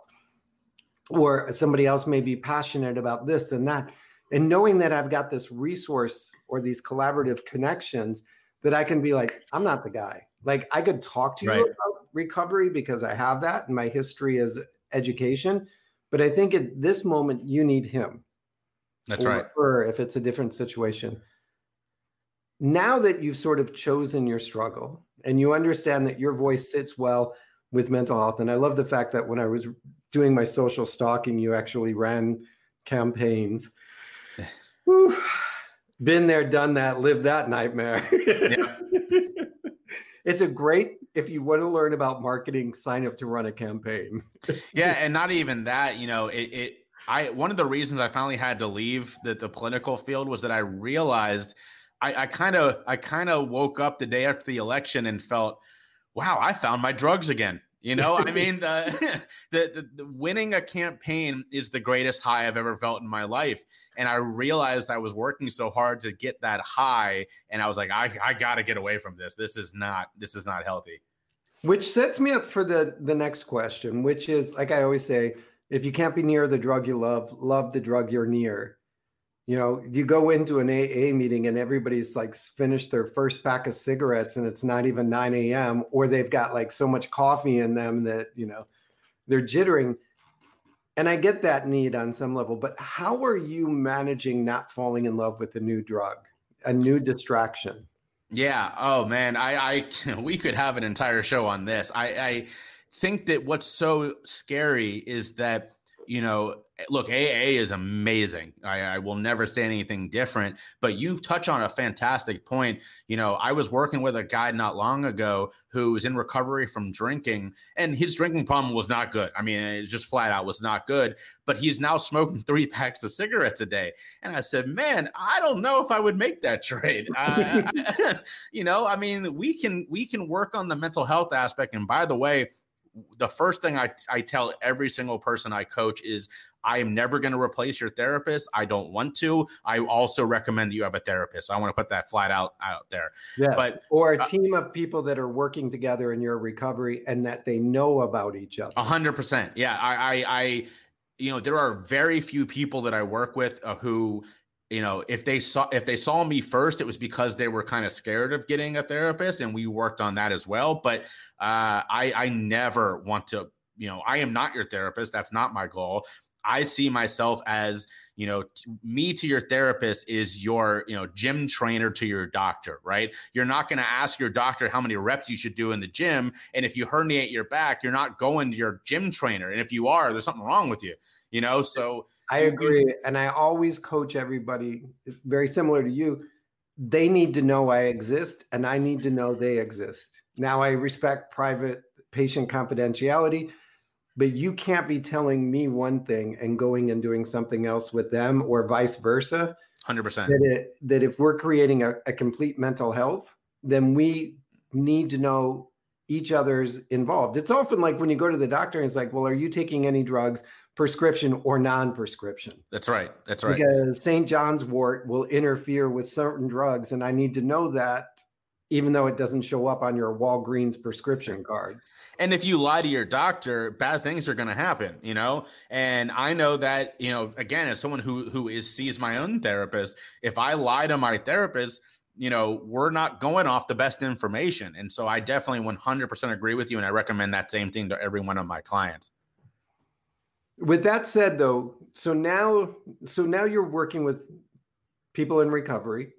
or somebody else may be passionate about this and that. And knowing that I've got this resource or these collaborative connections that I can be like, I'm not the guy. Like I could talk to you right. about recovery because I have that and my history is education. But I think at this moment you need him. That's or, right. Or if it's a different situation. now that you've sort of chosen your struggle and you understand that your voice sits well with mental health, and I love the fact that when I was doing my social stalking, you actually ran campaigns. Whew. Been there, done that, lived that nightmare. Yeah. It's a great if you want to learn about marketing, sign up to run a campaign. yeah, and not even that, you know, it, it I one of the reasons I finally had to leave the, the political field was that I realized I kind of I kind of woke up the day after the election and felt, wow, I found my drugs again. You know, I mean, the, the, the, the, winning a campaign is the greatest high I've ever felt in my life. And I realized I was working so hard to get that high. And I was like, I, I got to get away from this. This is not, this is not healthy. Which sets me up for the, the next question, which is like I always say, if you can't be near the drug you love, love the drug you're near you know you go into an aa meeting and everybody's like finished their first pack of cigarettes and it's not even 9 a.m or they've got like so much coffee in them that you know they're jittering. And i get that need on some level but how are you managing not falling in love with a new drug a new distraction? Yeah. Oh man. I i we could have an entire show on this. I i think that what's so scary is that you know look, AA is amazing. I, I, will never say anything different. But you touch on a fantastic point. You know, I was working with a guy not long ago who was in recovery from drinking, and his drinking problem was not good. I mean, it just flat out was not good. But he's now smoking three packs of cigarettes a day. And I said, man, I don't know if I would make that trade. Uh, you know, I mean, we can we can work on the mental health aspect. And by the way, the first thing I, I tell every single person I coach is I am never going to replace your therapist. I don't want to. I also recommend that you have a therapist. So I want to put that flat out out there. Yes. But or a uh, team of people that are working together in your recovery and that they know about each other. A hundred percent. Yeah. I, I, I, you know, there are very few people that I work with uh, who you know if they saw if they saw me first it was because they were kind of scared of getting a therapist and we worked on that as well but uh, i i never want to you know i am not your therapist that's not my goal I see myself as, you know, t- me to your therapist is your, you know, gym trainer to your doctor, right? You're not going to ask your doctor how many reps you should do in the gym. And if you herniate your back, you're not going to your gym trainer. And if you are, there's something wrong with you, you know? So I agree. And I always coach everybody very similar to you. They need to know I exist and I need to know they exist. Now, I respect private patient confidentiality but you can't be telling me one thing and going and doing something else with them or vice versa. 100% that, it, that if we're creating a, a complete mental health then we need to know each other's involved. It's often like when you go to the doctor and it's like well are you taking any drugs prescription or non-prescription? That's right. That's right. Because st john's wort will interfere with certain drugs and i need to know that even though it doesn't show up on your Walgreens prescription card. And if you lie to your doctor, bad things are going to happen, you know? And I know that, you know, again, as someone who who is sees my own therapist, if I lie to my therapist, you know, we're not going off the best information. And so I definitely 100% agree with you and I recommend that same thing to every one of my clients. With that said though, so now so now you're working with people in recovery,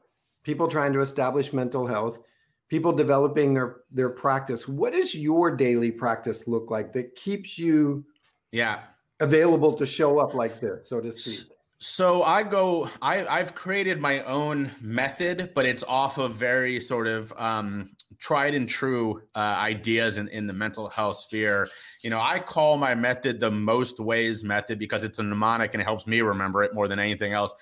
people trying to establish mental health people developing their their practice. What does your daily practice look like that keeps you yeah. available to show up like this so to speak? So i go i i've created my own method but it's off of very sort of um tried and true uh, ideas in, in the mental health sphere. You know i call my method the most ways method because it's a mnemonic and it helps me remember it more than anything else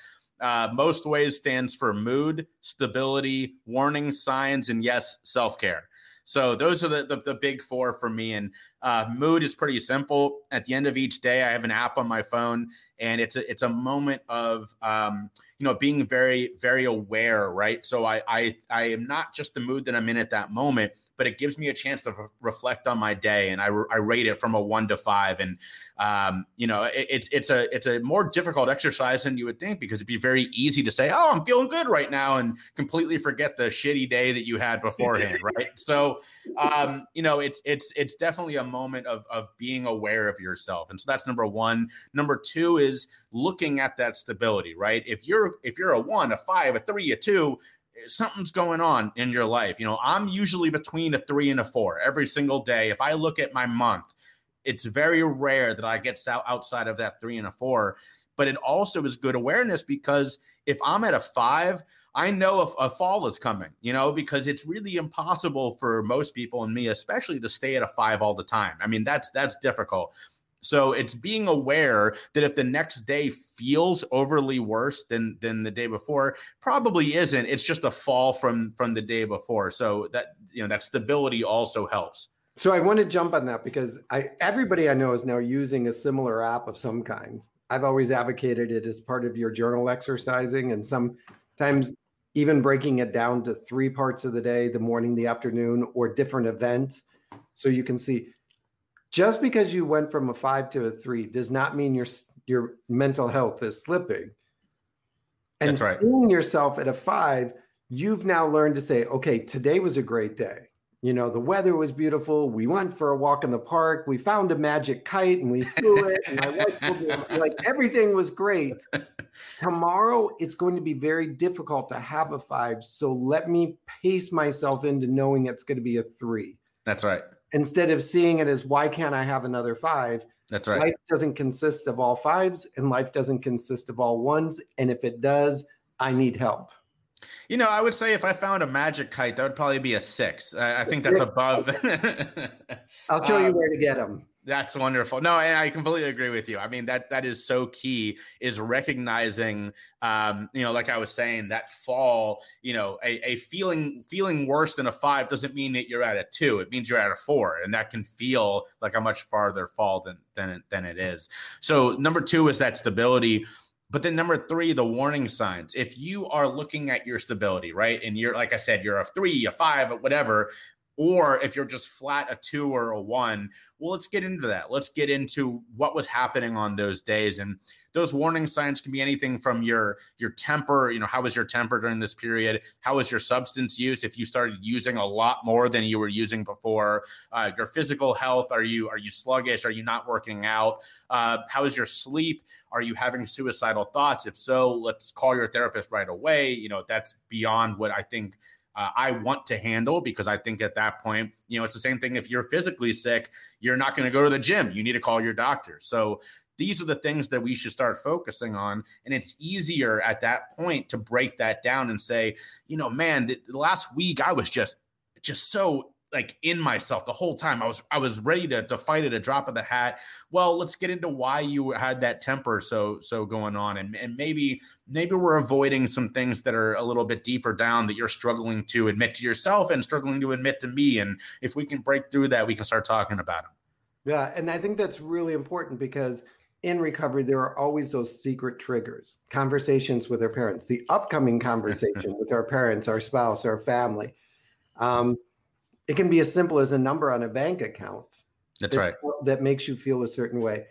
uh, most ways stands for mood, stability, warning signs, and yes, self care. So those are the, the, the, big four for me. And uh, mood is pretty simple. At the end of each day, I have an app on my phone, and it's a it's a moment of um, you know being very very aware, right? So I I I am not just the mood that I'm in at that moment, but it gives me a chance to re- reflect on my day, and I, re- I rate it from a one to five. And um, you know, it, it's it's a it's a more difficult exercise than you would think because it'd be very easy to say, "Oh, I'm feeling good right now," and completely forget the shitty day that you had beforehand, right? So, um, you know, it's it's it's definitely a moment of of being aware of yourself, and so that's number one. Number two is looking at that stability, right? If you're if you're a one, a five, a three, a two, something's going on in your life. You know, I'm usually between a three and a four every single day. If I look at my month, it's very rare that I get outside of that three and a four. But it also is good awareness because if I'm at a five, I know if a fall is coming, you know, because it's really impossible for most people and me, especially to stay at a five all the time. I mean, that's that's difficult. So it's being aware that if the next day feels overly worse than than the day before, probably isn't. It's just a fall from from the day before. So that you know that stability also helps. So I want to jump on that because I everybody I know is now using a similar app of some kind. I've always advocated it as part of your journal exercising and sometimes even breaking it down to three parts of the day, the morning, the afternoon, or different events. So you can see just because you went from a five to a three does not mean your your mental health is slipping. And That's right. seeing yourself at a five, you've now learned to say, okay, today was a great day. You know, the weather was beautiful. We went for a walk in the park. We found a magic kite and we flew it. And my wife told me, like, everything was great. Tomorrow, it's going to be very difficult to have a five. So let me pace myself into knowing it's going to be a three. That's right instead of seeing it as why can't I have another five? That's right. Life doesn't consist of all fives and life doesn't consist of all ones. And if it does, I need help. You know, I would say if I found a magic kite, that would probably be a six. I, I think that's above. I'll show you um, where to get them. That's wonderful. No, and I completely agree with you. I mean that that is so key is recognizing um, you know, like I was saying, that fall, you know, a, a feeling feeling worse than a five doesn't mean that you're at a two. It means you're at a four. And that can feel like a much farther fall than than it, than it is. So number two is that stability. But then number three, the warning signs. If you are looking at your stability, right? And you're like I said, you're a three, a five, whatever, or if you're just flat a two or a one well let's get into that let's get into what was happening on those days and those warning signs can be anything from your your temper you know how was your temper during this period how was your substance use if you started using a lot more than you were using before uh, your physical health are you are you sluggish are you not working out uh, how is your sleep are you having suicidal thoughts if so let's call your therapist right away you know that's beyond what i think uh, I want to handle because I think at that point, you know, it's the same thing. If you're physically sick, you're not going to go to the gym. You need to call your doctor. So these are the things that we should start focusing on. And it's easier at that point to break that down and say, you know, man, the, the last week I was just just so like in myself the whole time. I was I was ready to, to fight at a drop of the hat. Well, let's get into why you had that temper so so going on, and and maybe maybe we're avoiding some things that are a little bit deeper down that you're struggling to admit to yourself and struggling to admit to me. And if we can break through that, we can start talking about them. Yeah, and I think that's really important because in recovery, there are always those secret triggers, conversations with our parents, the upcoming conversation with our parents, our spouse, our family. Um, it can be as simple as a number on a bank account. That's that, right. That makes you feel a certain way.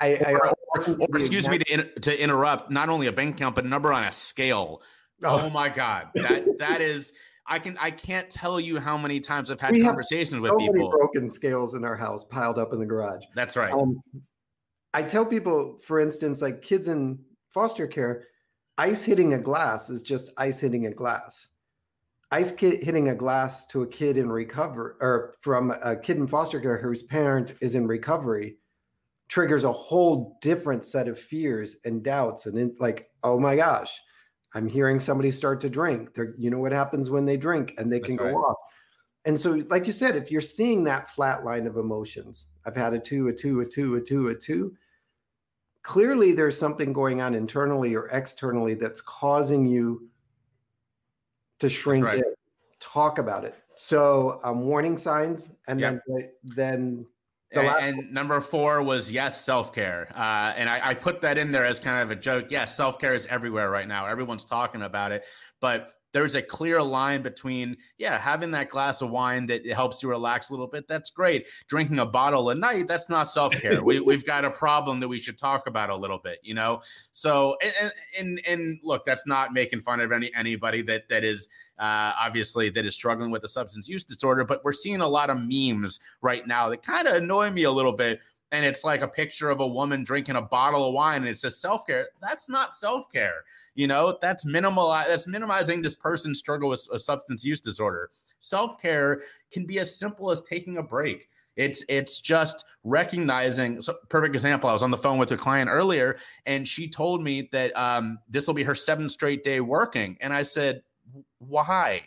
I, or, I or, or, excuse me to, in, to interrupt. Not only a bank account, but a number on a scale. Oh, oh my God, that that is. I can I can't tell you how many times I've had we conversations with so people. Many broken scales in our house piled up in the garage. That's right. Um, I tell people, for instance, like kids in foster care, ice hitting a glass is just ice hitting a glass. Ice kid hitting a glass to a kid in recovery or from a kid in foster care whose parent is in recovery triggers a whole different set of fears and doubts and in, like oh my gosh i'm hearing somebody start to drink. They're, you know what happens when they drink and they That's can go right. off. And so like you said if you're seeing that flat line of emotions i've had a two a two a two a two a two clearly there's something going on internally or externally that's causing you to shrink right. it, talk about it. So um, warning signs, and yep. then then the and, and, number four was yes, self care. Uh, and I, I, put that in there as kind of a joke. Yes, self care is everywhere right now. Everyone's talking about it. But there's a clear line between yeah having that glass of wine that helps you relax a little bit that's great. Drinking a bottle a night that's not self-care. We, we've got a problem that we should talk about a little bit you know? So and and, and look that's not making fun of any anybody that that is uh, obviously that is struggling with a substance use disorder but we're seeing a lot of memes right now that kind of annoy me a little bit and it's like a picture of a woman drinking a bottle of wine and it says self-care that's not self-care you know that's minimal that's minimizing this person's struggle with a substance use disorder self-care can be as simple as taking a break it's it's just recognizing. So perfect example. I was on the phone with a client earlier, and she told me that um, this will be her seventh straight day working, and I said, "Why?"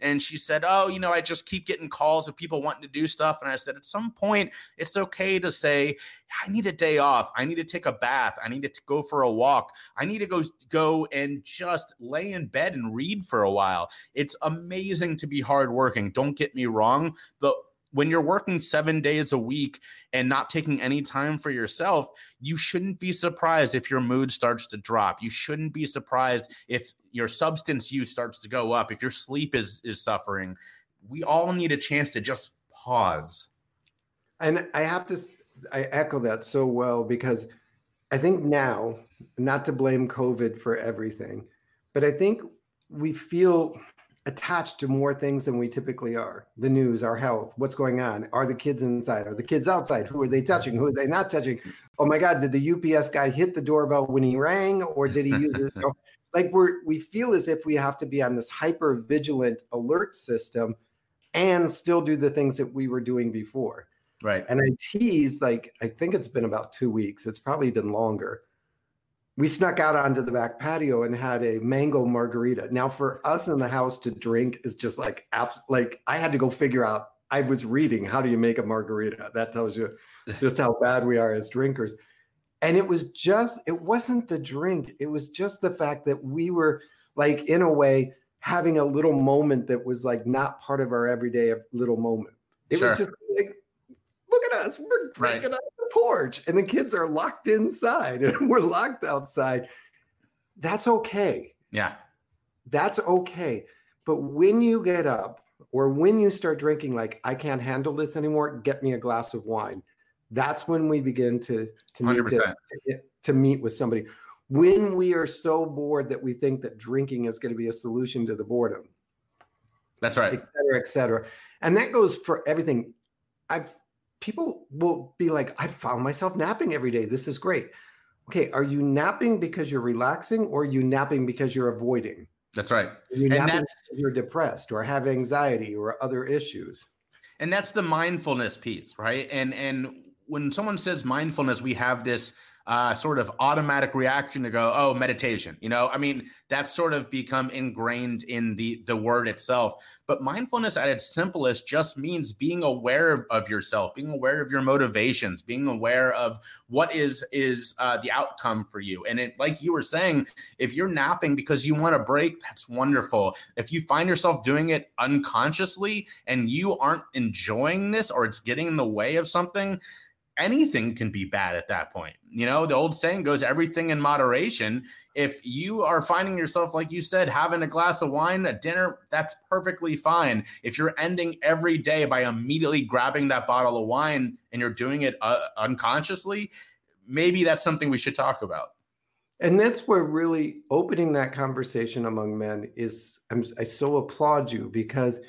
And she said, Oh, you know, I just keep getting calls of people wanting to do stuff. And I said, At some point, it's okay to say, I need a day off. I need to take a bath. I need to go for a walk. I need to go, go and just lay in bed and read for a while. It's amazing to be hardworking. Don't get me wrong. The when you're working seven days a week and not taking any time for yourself, you shouldn't be surprised if your mood starts to drop. You shouldn't be surprised if your substance use starts to go up, if your sleep is is suffering. We all need a chance to just pause. And I have to I echo that so well because I think now, not to blame COVID for everything, but I think we feel attached to more things than we typically are. The news our health what's going on? Are the kids inside? Are the kids outside? Who are they touching? Who are they not touching? Oh my god did the ups guy hit the doorbell when he rang or did he use it like we're we feel as if we have to be on this hyper vigilant alert system and still do the things that we were doing before. Right. And i tease like i think it's been about two weeks. It's probably been longer we snuck out onto the back patio and had a mango margarita. Now, for us in the house to drink is just like abs- like I had to go figure out. I was reading how do you make a margarita. That tells you just how bad we are as drinkers. And it was just it wasn't the drink. It was just the fact that we were like in a way having a little moment that was like not part of our everyday little moment. It sure. was just like, look at us, we're drinking right porch and the kids are locked inside and we're locked outside. That's okay. Yeah. That's okay. But when you get up or when you start drinking, like, I can't handle this anymore, get me a glass of wine. That's when we begin to, to, meet, to, to meet with somebody. When we are so bored that we think that drinking is going to be a solution to the boredom. That's right. Et cetera, et cetera. And that goes for everything. I've people will be like, I found myself napping every day. This is great. Okay, are you napping because you're relaxing or are you napping because you're avoiding? That's right. Are you napping because you're depressed or have anxiety or other issues. And that's the mindfulness piece, right? And and when someone says mindfulness, we have this uh, sort of automatic reaction to go, oh, meditation. You know, I mean, that's sort of become ingrained in the the word itself. But mindfulness, at its simplest, just means being aware of yourself, being aware of your motivations, being aware of what is is uh, the outcome for you. And it, like you were saying, if you're napping because you want a break, that's wonderful. If you find yourself doing it unconsciously and you aren't enjoying this, or it's getting in the way of something anything can be bad at that point. You know, the old saying goes everything in moderation. If you are finding yourself, like you said, having a glass of wine at dinner, that's perfectly fine. If you're ending every day by immediately grabbing that bottle of wine and you're doing it uh, unconsciously, maybe that's something we should talk about. And that's where really opening that conversation among men is, I'm, I so applaud you because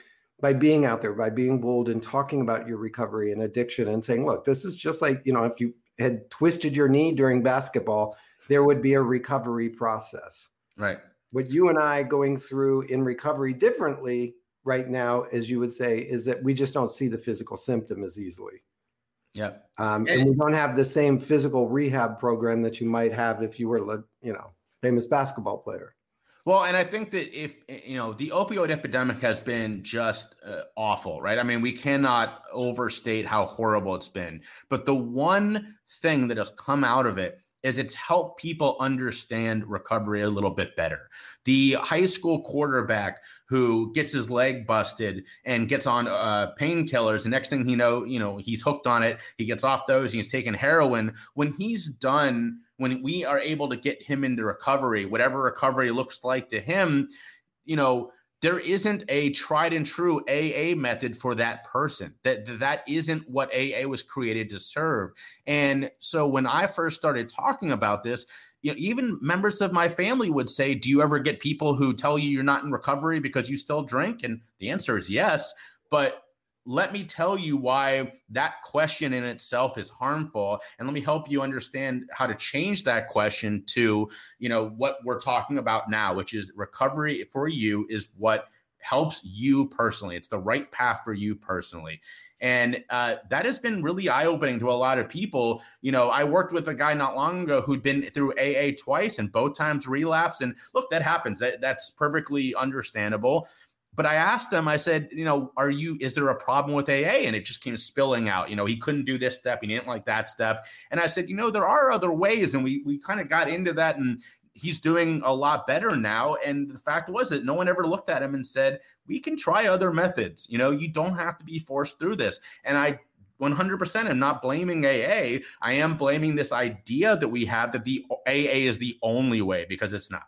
by being out there, by being bold and talking about your recovery and addiction and saying, look, this is just like, you know, if you had twisted your knee during basketball, there would be a recovery process. Right. What you and I going through in recovery differently right now, as you would say, is that we just don't see the physical symptom as easily. Yeah. Um, and, and we don't have the same physical rehab program that you might have if you were, you know, famous basketball player. Well, and I think that if you know the opioid epidemic has been just uh, awful, right? I mean, we cannot overstate how horrible it's been. But the one thing that has come out of it is it's helped people understand recovery a little bit better. The high school quarterback who gets his leg busted and gets on uh, painkillers, the next thing he know, you know, he's hooked on it. He gets off those. He's taking heroin. When he's done, when we are able to get him into recovery, whatever recovery looks like to him, you know there isn't a tried and true AA method for that person. That that isn't what AA was created to serve. And so when I first started talking about this, you know, even members of my family would say, "Do you ever get people who tell you you're not in recovery because you still drink?" And the answer is yes. But let me tell you why that question in itself is harmful and let me help you understand how to change that question to you know what we're talking about now which is recovery for you is what helps you personally. It's the right path for you personally. And uh, that has been really eye-opening to a lot of people. You know i worked with a guy not long ago who'd been through aa twice and both times relapsed and look that happens. That, that's perfectly understandable but I asked him, I said, you know, are you, is there a problem with AA? And it just came spilling out. You know, he couldn't do this step, he didn't like that step. And I said, you know, there are other ways. And we we kind of got into that and he's doing a lot better now. And the fact was that no one ever looked at him and said, we can try other methods. You know, you don't have to be forced through this. And I 100% am not blaming AA. I am blaming this idea that we have that the AA is the only way because it's not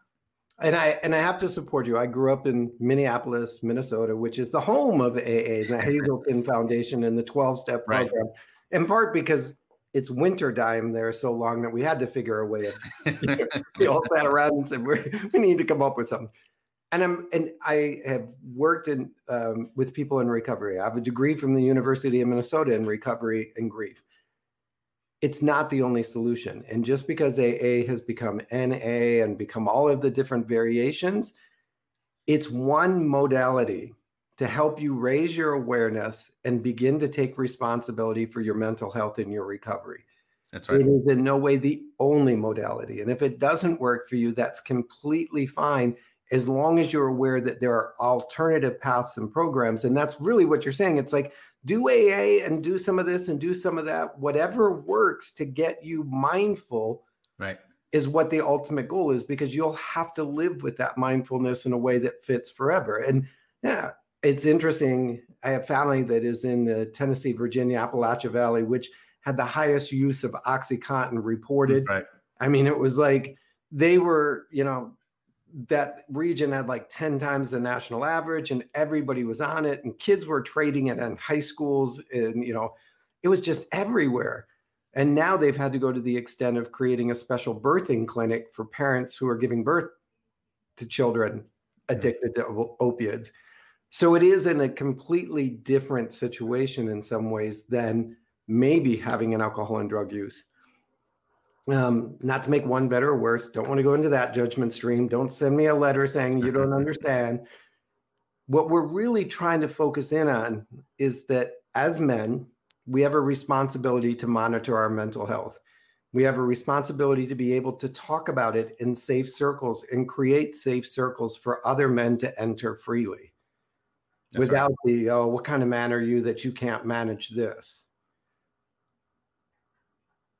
and I and I have to support you. I grew up in Minneapolis, Minnesota, which is the home of AA, the Hazelden Foundation, and the 12 step program. Right. In part because it's winter time there so long that we had to figure a way. Of, we all sat around and said we we need to come up with something. And I'm and I have worked in um, with people in recovery. I have a degree from the University of Minnesota in recovery and grief it's not the only solution. And just because AA has become NA and become all of the different variations, it's one modality to help you raise your awareness and begin to take responsibility for your mental health and your recovery. That's right. It is in no way the only modality. And if it doesn't work for you, that's completely fine as long as you're aware that there are alternative paths and programs. And that's really what you're saying. It's like do AA and do some of this and do some of that. Whatever works to get you mindful right. is what the ultimate goal is because you'll have to live with that mindfulness in a way that fits forever. And yeah, it's interesting. I have family that is in the Tennessee, Virginia, Appalachia Valley, which had the highest use of Oxycontin reported. Right. I mean, it was like they were, you know, that region had like 10 times the national average and everybody was on it and kids were trading it in high schools and you know it was just everywhere. And now they've had to go to the extent of creating a special birthing clinic for parents who are giving birth to children hmm. addicted to opioids. So it is in a completely different situation in some ways than maybe having an alcohol and drug use um, not to make one better or worse, don't want to go into that judgment stream. Don't send me a letter saying you don't understand. What we're really trying to focus in on is that as men, we have a responsibility to monitor our mental health. We have a responsibility to be able to talk about it in safe circles and create safe circles for other men to enter freely That's without right. the, oh, what kind of man are you that you can't manage this?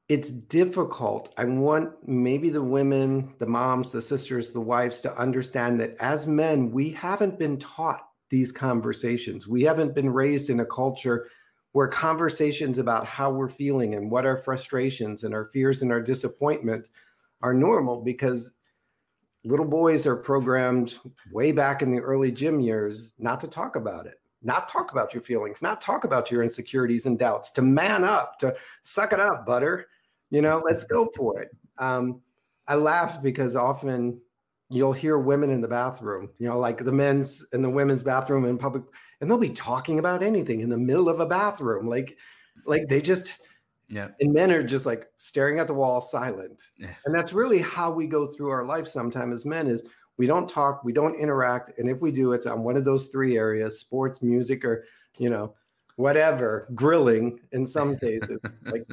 It's difficult. I want maybe the women, the moms, the sisters, the wives to understand that as men, we haven't been taught these conversations. We haven't been raised in a culture where conversations about how we're feeling and what our frustrations and our fears and our disappointment are normal because little boys are programmed way back in the early gym years not to talk about it not talk about your feelings, not talk about your insecurities and doubts, to man up, to suck it up, butter. You know, let's go for it. Um, I laugh because often you'll hear women in the bathroom, you know, like the men's and the women's bathroom in public, and they'll be talking about anything in the middle of a bathroom. Like, like they just, yeah. And men are just like staring at the wall, silent. Yeah. And that's really how we go through our life sometimes as men is we don't talk, we don't interact. And if we do, it's on one of those three areas, sports, music, or, you know, whatever, grilling in some cases. like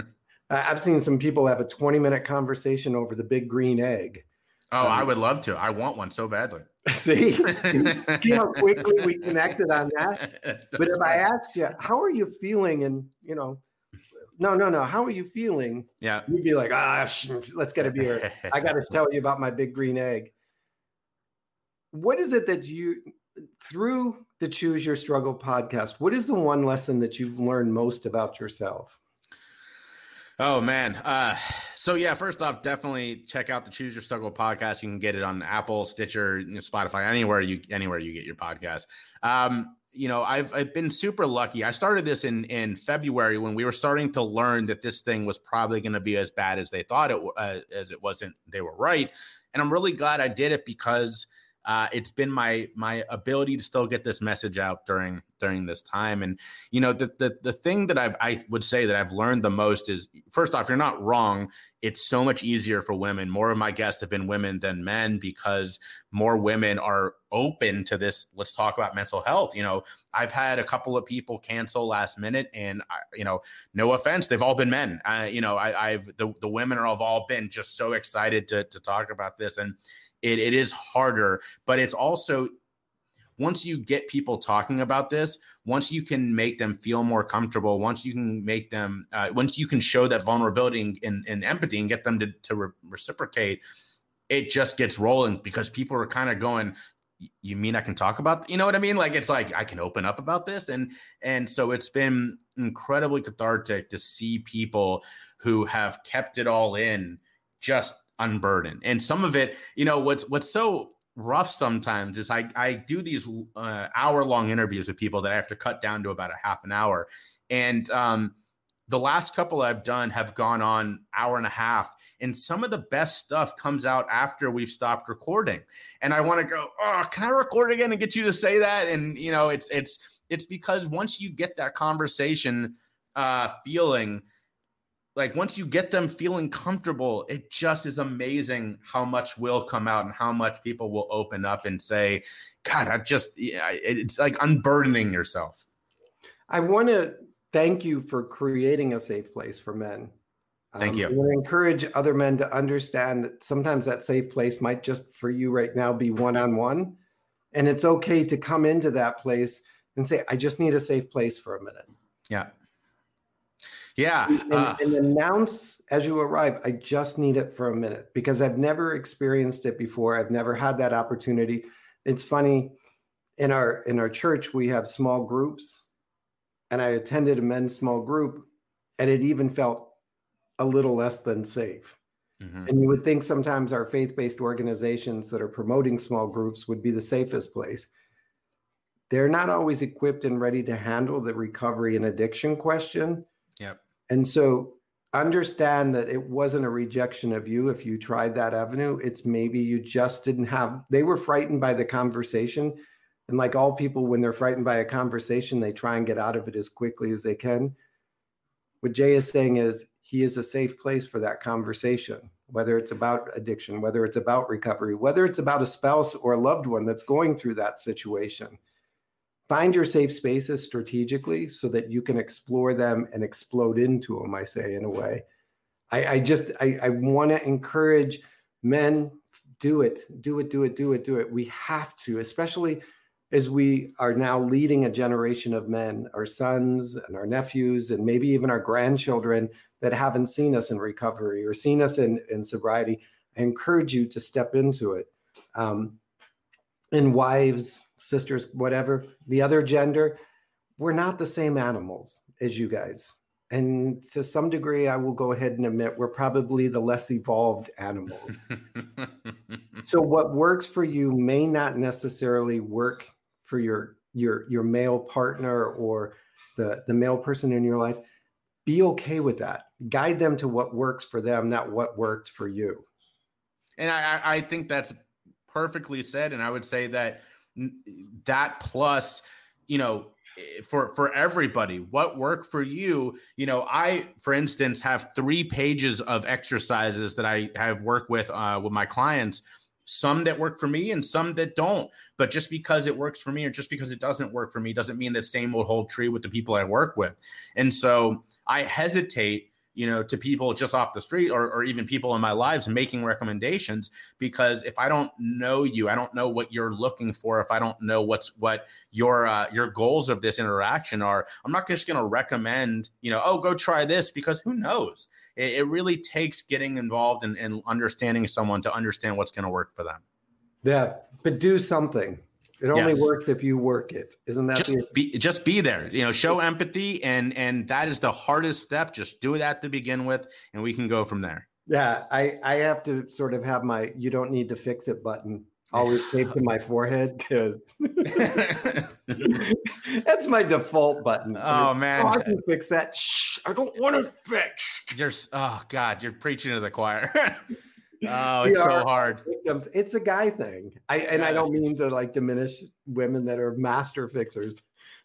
I've seen some people have a 20 minute conversation over the big green egg. Oh, um, I would love to. I want one so badly. See, see how quickly we connected on that. but if I asked you, how are you feeling? And you know, no, no, no, how are you feeling? Yeah, you'd be like, ah, let's get a beer. I got to tell you about my big green egg. What is it that you, through the Choose Your Struggle podcast, what is the one lesson that you've learned most about yourself? Oh man. Uh, so yeah, first off, definitely check out the Choose Your Struggle podcast. You can get it on Apple, Stitcher, Spotify, anywhere you anywhere you get your podcast. Um, you know, I've I've been super lucky. I started this in in February when we were starting to learn that this thing was probably going to be as bad as they thought it uh, as it wasn't. They were right, and I'm really glad I did it because uh, it's been my my ability to still get this message out during during this time. And you know, the the the thing that I've I would say that I've learned the most is first off, you're not wrong. It's so much easier for women. More of my guests have been women than men because more women are open to this. Let's talk about mental health. You know, I've had a couple of people cancel last minute, and I, you know, no offense, they've all been men. Uh, you know, I, I've the the women are have all been just so excited to to talk about this, and it, it is harder, but it's also once you get people talking about this, once you can make them feel more comfortable, once you can make them, uh, once you can show that vulnerability and, and, and empathy and get them to, to re- reciprocate, it just gets rolling because people are kind of going, you mean I can talk about, you know what I mean? Like, it's like, I can open up about this. And, and so it's been incredibly cathartic to see people who have kept it all in just unburdened. And some of it, you know, what's, what's so rough sometimes is I, I do these uh, hour long interviews with people that I have to cut down to about a half an hour. And um, the last couple I've done have gone on hour and a half. And some of the best stuff comes out after we've stopped recording. And I want to go, oh, can I record again and get you to say that? And you know, it's it's it's because once you get that conversation uh feeling like once you get them feeling comfortable, it just is amazing how much will come out and how much people will open up and say, God, I just, yeah, it's like unburdening yourself. I want to thank you for creating a safe place for men. Thank um, you. I want to encourage other men to understand that sometimes that safe place might just for you right now be one on one. And it's okay to come into that place and say, I just need a safe place for a minute. Yeah. Yeah. And, uh, and, announce as you arrive, I just need it for a minute because I've never experienced it before. I've never had that opportunity. It's funny in our in our church we have small groups and I attended a men's small group and it even felt a little less than safe. Mm-hmm. And you would think sometimes our faith-based organizations that are promoting small groups would be the safest place. They're not always equipped and ready to handle the recovery and addiction question. And so understand that it wasn't a rejection of you if you tried that avenue. It's maybe you just didn't have, they were frightened by the conversation. And like all people, when they're frightened by a conversation, they try and get out of it as quickly as they can. What Jay is saying is he is a safe place for that conversation, whether it's about addiction, whether it's about recovery, whether it's about a spouse or a loved one that's going through that situation find your safe spaces strategically so that you can explore them and explode into them i say in a way. I, I just i, I want to encourage men do it do it do it do it do it. We have to especially as we are now leading a generation of men our sons and our nephews and maybe even our grandchildren that haven't seen us in recovery or seen us in, in sobriety i encourage you to step into it. Um, and wives sisters, whatever, the other gender, we're not the same animals as you guys. And to some degree, I will go ahead and admit we're probably the less evolved animals. so what works for you may not necessarily work for your your your male partner or the the male person in your life. Be okay with that. Guide them to what works for them, not what worked for you. And I, I think that's perfectly said. And I would say that that plus, you know, eh, for for everybody what worked for you? You know i for instance have three pages of exercises that i have worked with uh, with my clients some that work for me and some that don't. But just because it works for me or just because it doesn't work for me doesn't mean the same will hold true with the people i work with. And so i hesitate you know, to people just off the street or, or even people in my lives making recommendations because if I don't know you, I don't know what you're looking for. If I don't know what's what your uh, your goals of this interaction are, I'm not just going to recommend, you know, oh, go try this because who knows? It, it really takes getting involved and, and understanding someone to understand what's going to work for them. Yeah, but do something. It only yes. works if you work it. Isn't that just the- be just be there? You know, show empathy and and that is the hardest step. Just do that to begin with and we can go from there. Yeah, I I have to sort of have my you don't need to fix it button always taped to my forehead because that's my default button. Oh man, oh, I can fix that. Shh, I don't want to fix. You're oh god, you're preaching to the choir. Oh, it's so hard. Victims. It's a guy thing. I and yeah. I don't mean to like diminish women that are master fixers.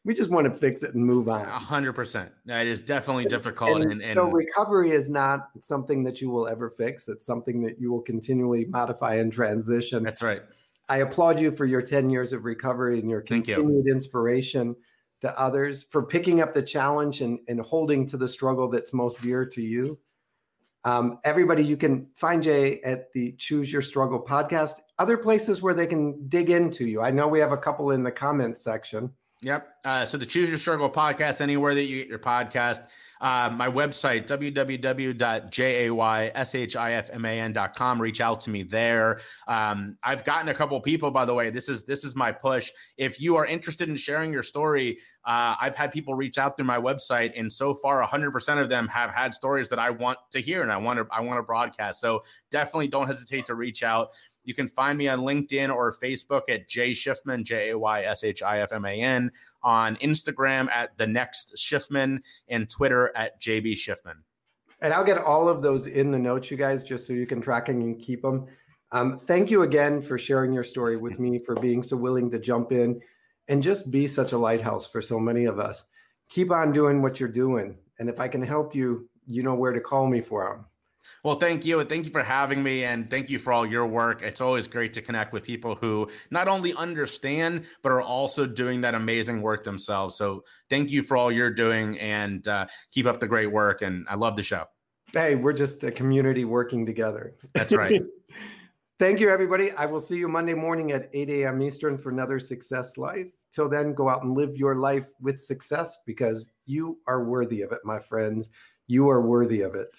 We just want to fix it and move on. A hundred percent. That is definitely difficult. And, and, and, so recovery is not something that you will ever fix. It's something that you will continually modify and transition. That's right. I applaud you for your 10 years of recovery and your continued you. inspiration to others for picking up the challenge and, and holding to the struggle that's most dear to you. Um, everybody, you can find Jay at the Choose Your Struggle podcast, other places where they can dig into you. I know we have a couple in the comments section. Yep. Uh, so the Choose Your Struggle podcast, anywhere that you get your podcast. Uh, my website, www.jayshifman.com. Reach out to me there. Um, I've gotten a couple people, by the way. This is this is my push. If you are interested in sharing your story, uh, I've had people reach out through my website, and so far, 100% of them have had stories that I want to hear and I want to I want to broadcast. So definitely don't hesitate to reach out. You can find me on LinkedIn or Facebook at Jay Shifman, J A Y S H I F M A N, on Instagram at The Next Shifman, and Twitter at JB Shifman. And I'll get all of those in the notes, you guys, just so you can track and keep them. Um, thank you again for sharing your story with me, for being so willing to jump in and just be such a lighthouse for so many of us. Keep on doing what you're doing. And if I can help you, you know where to call me for. Well, thank you. And thank you for having me. And thank you for all your work. It's always great to connect with people who not only understand, but are also doing that amazing work themselves. So thank you for all you're doing and uh, keep up the great work. And I love the show. Hey, we're just a community working together. That's right. thank you, everybody. I will see you Monday morning at 8 a.m. Eastern for another Success Life. Till then, go out and live your life with success because you are worthy of it, my friends. You are worthy of it.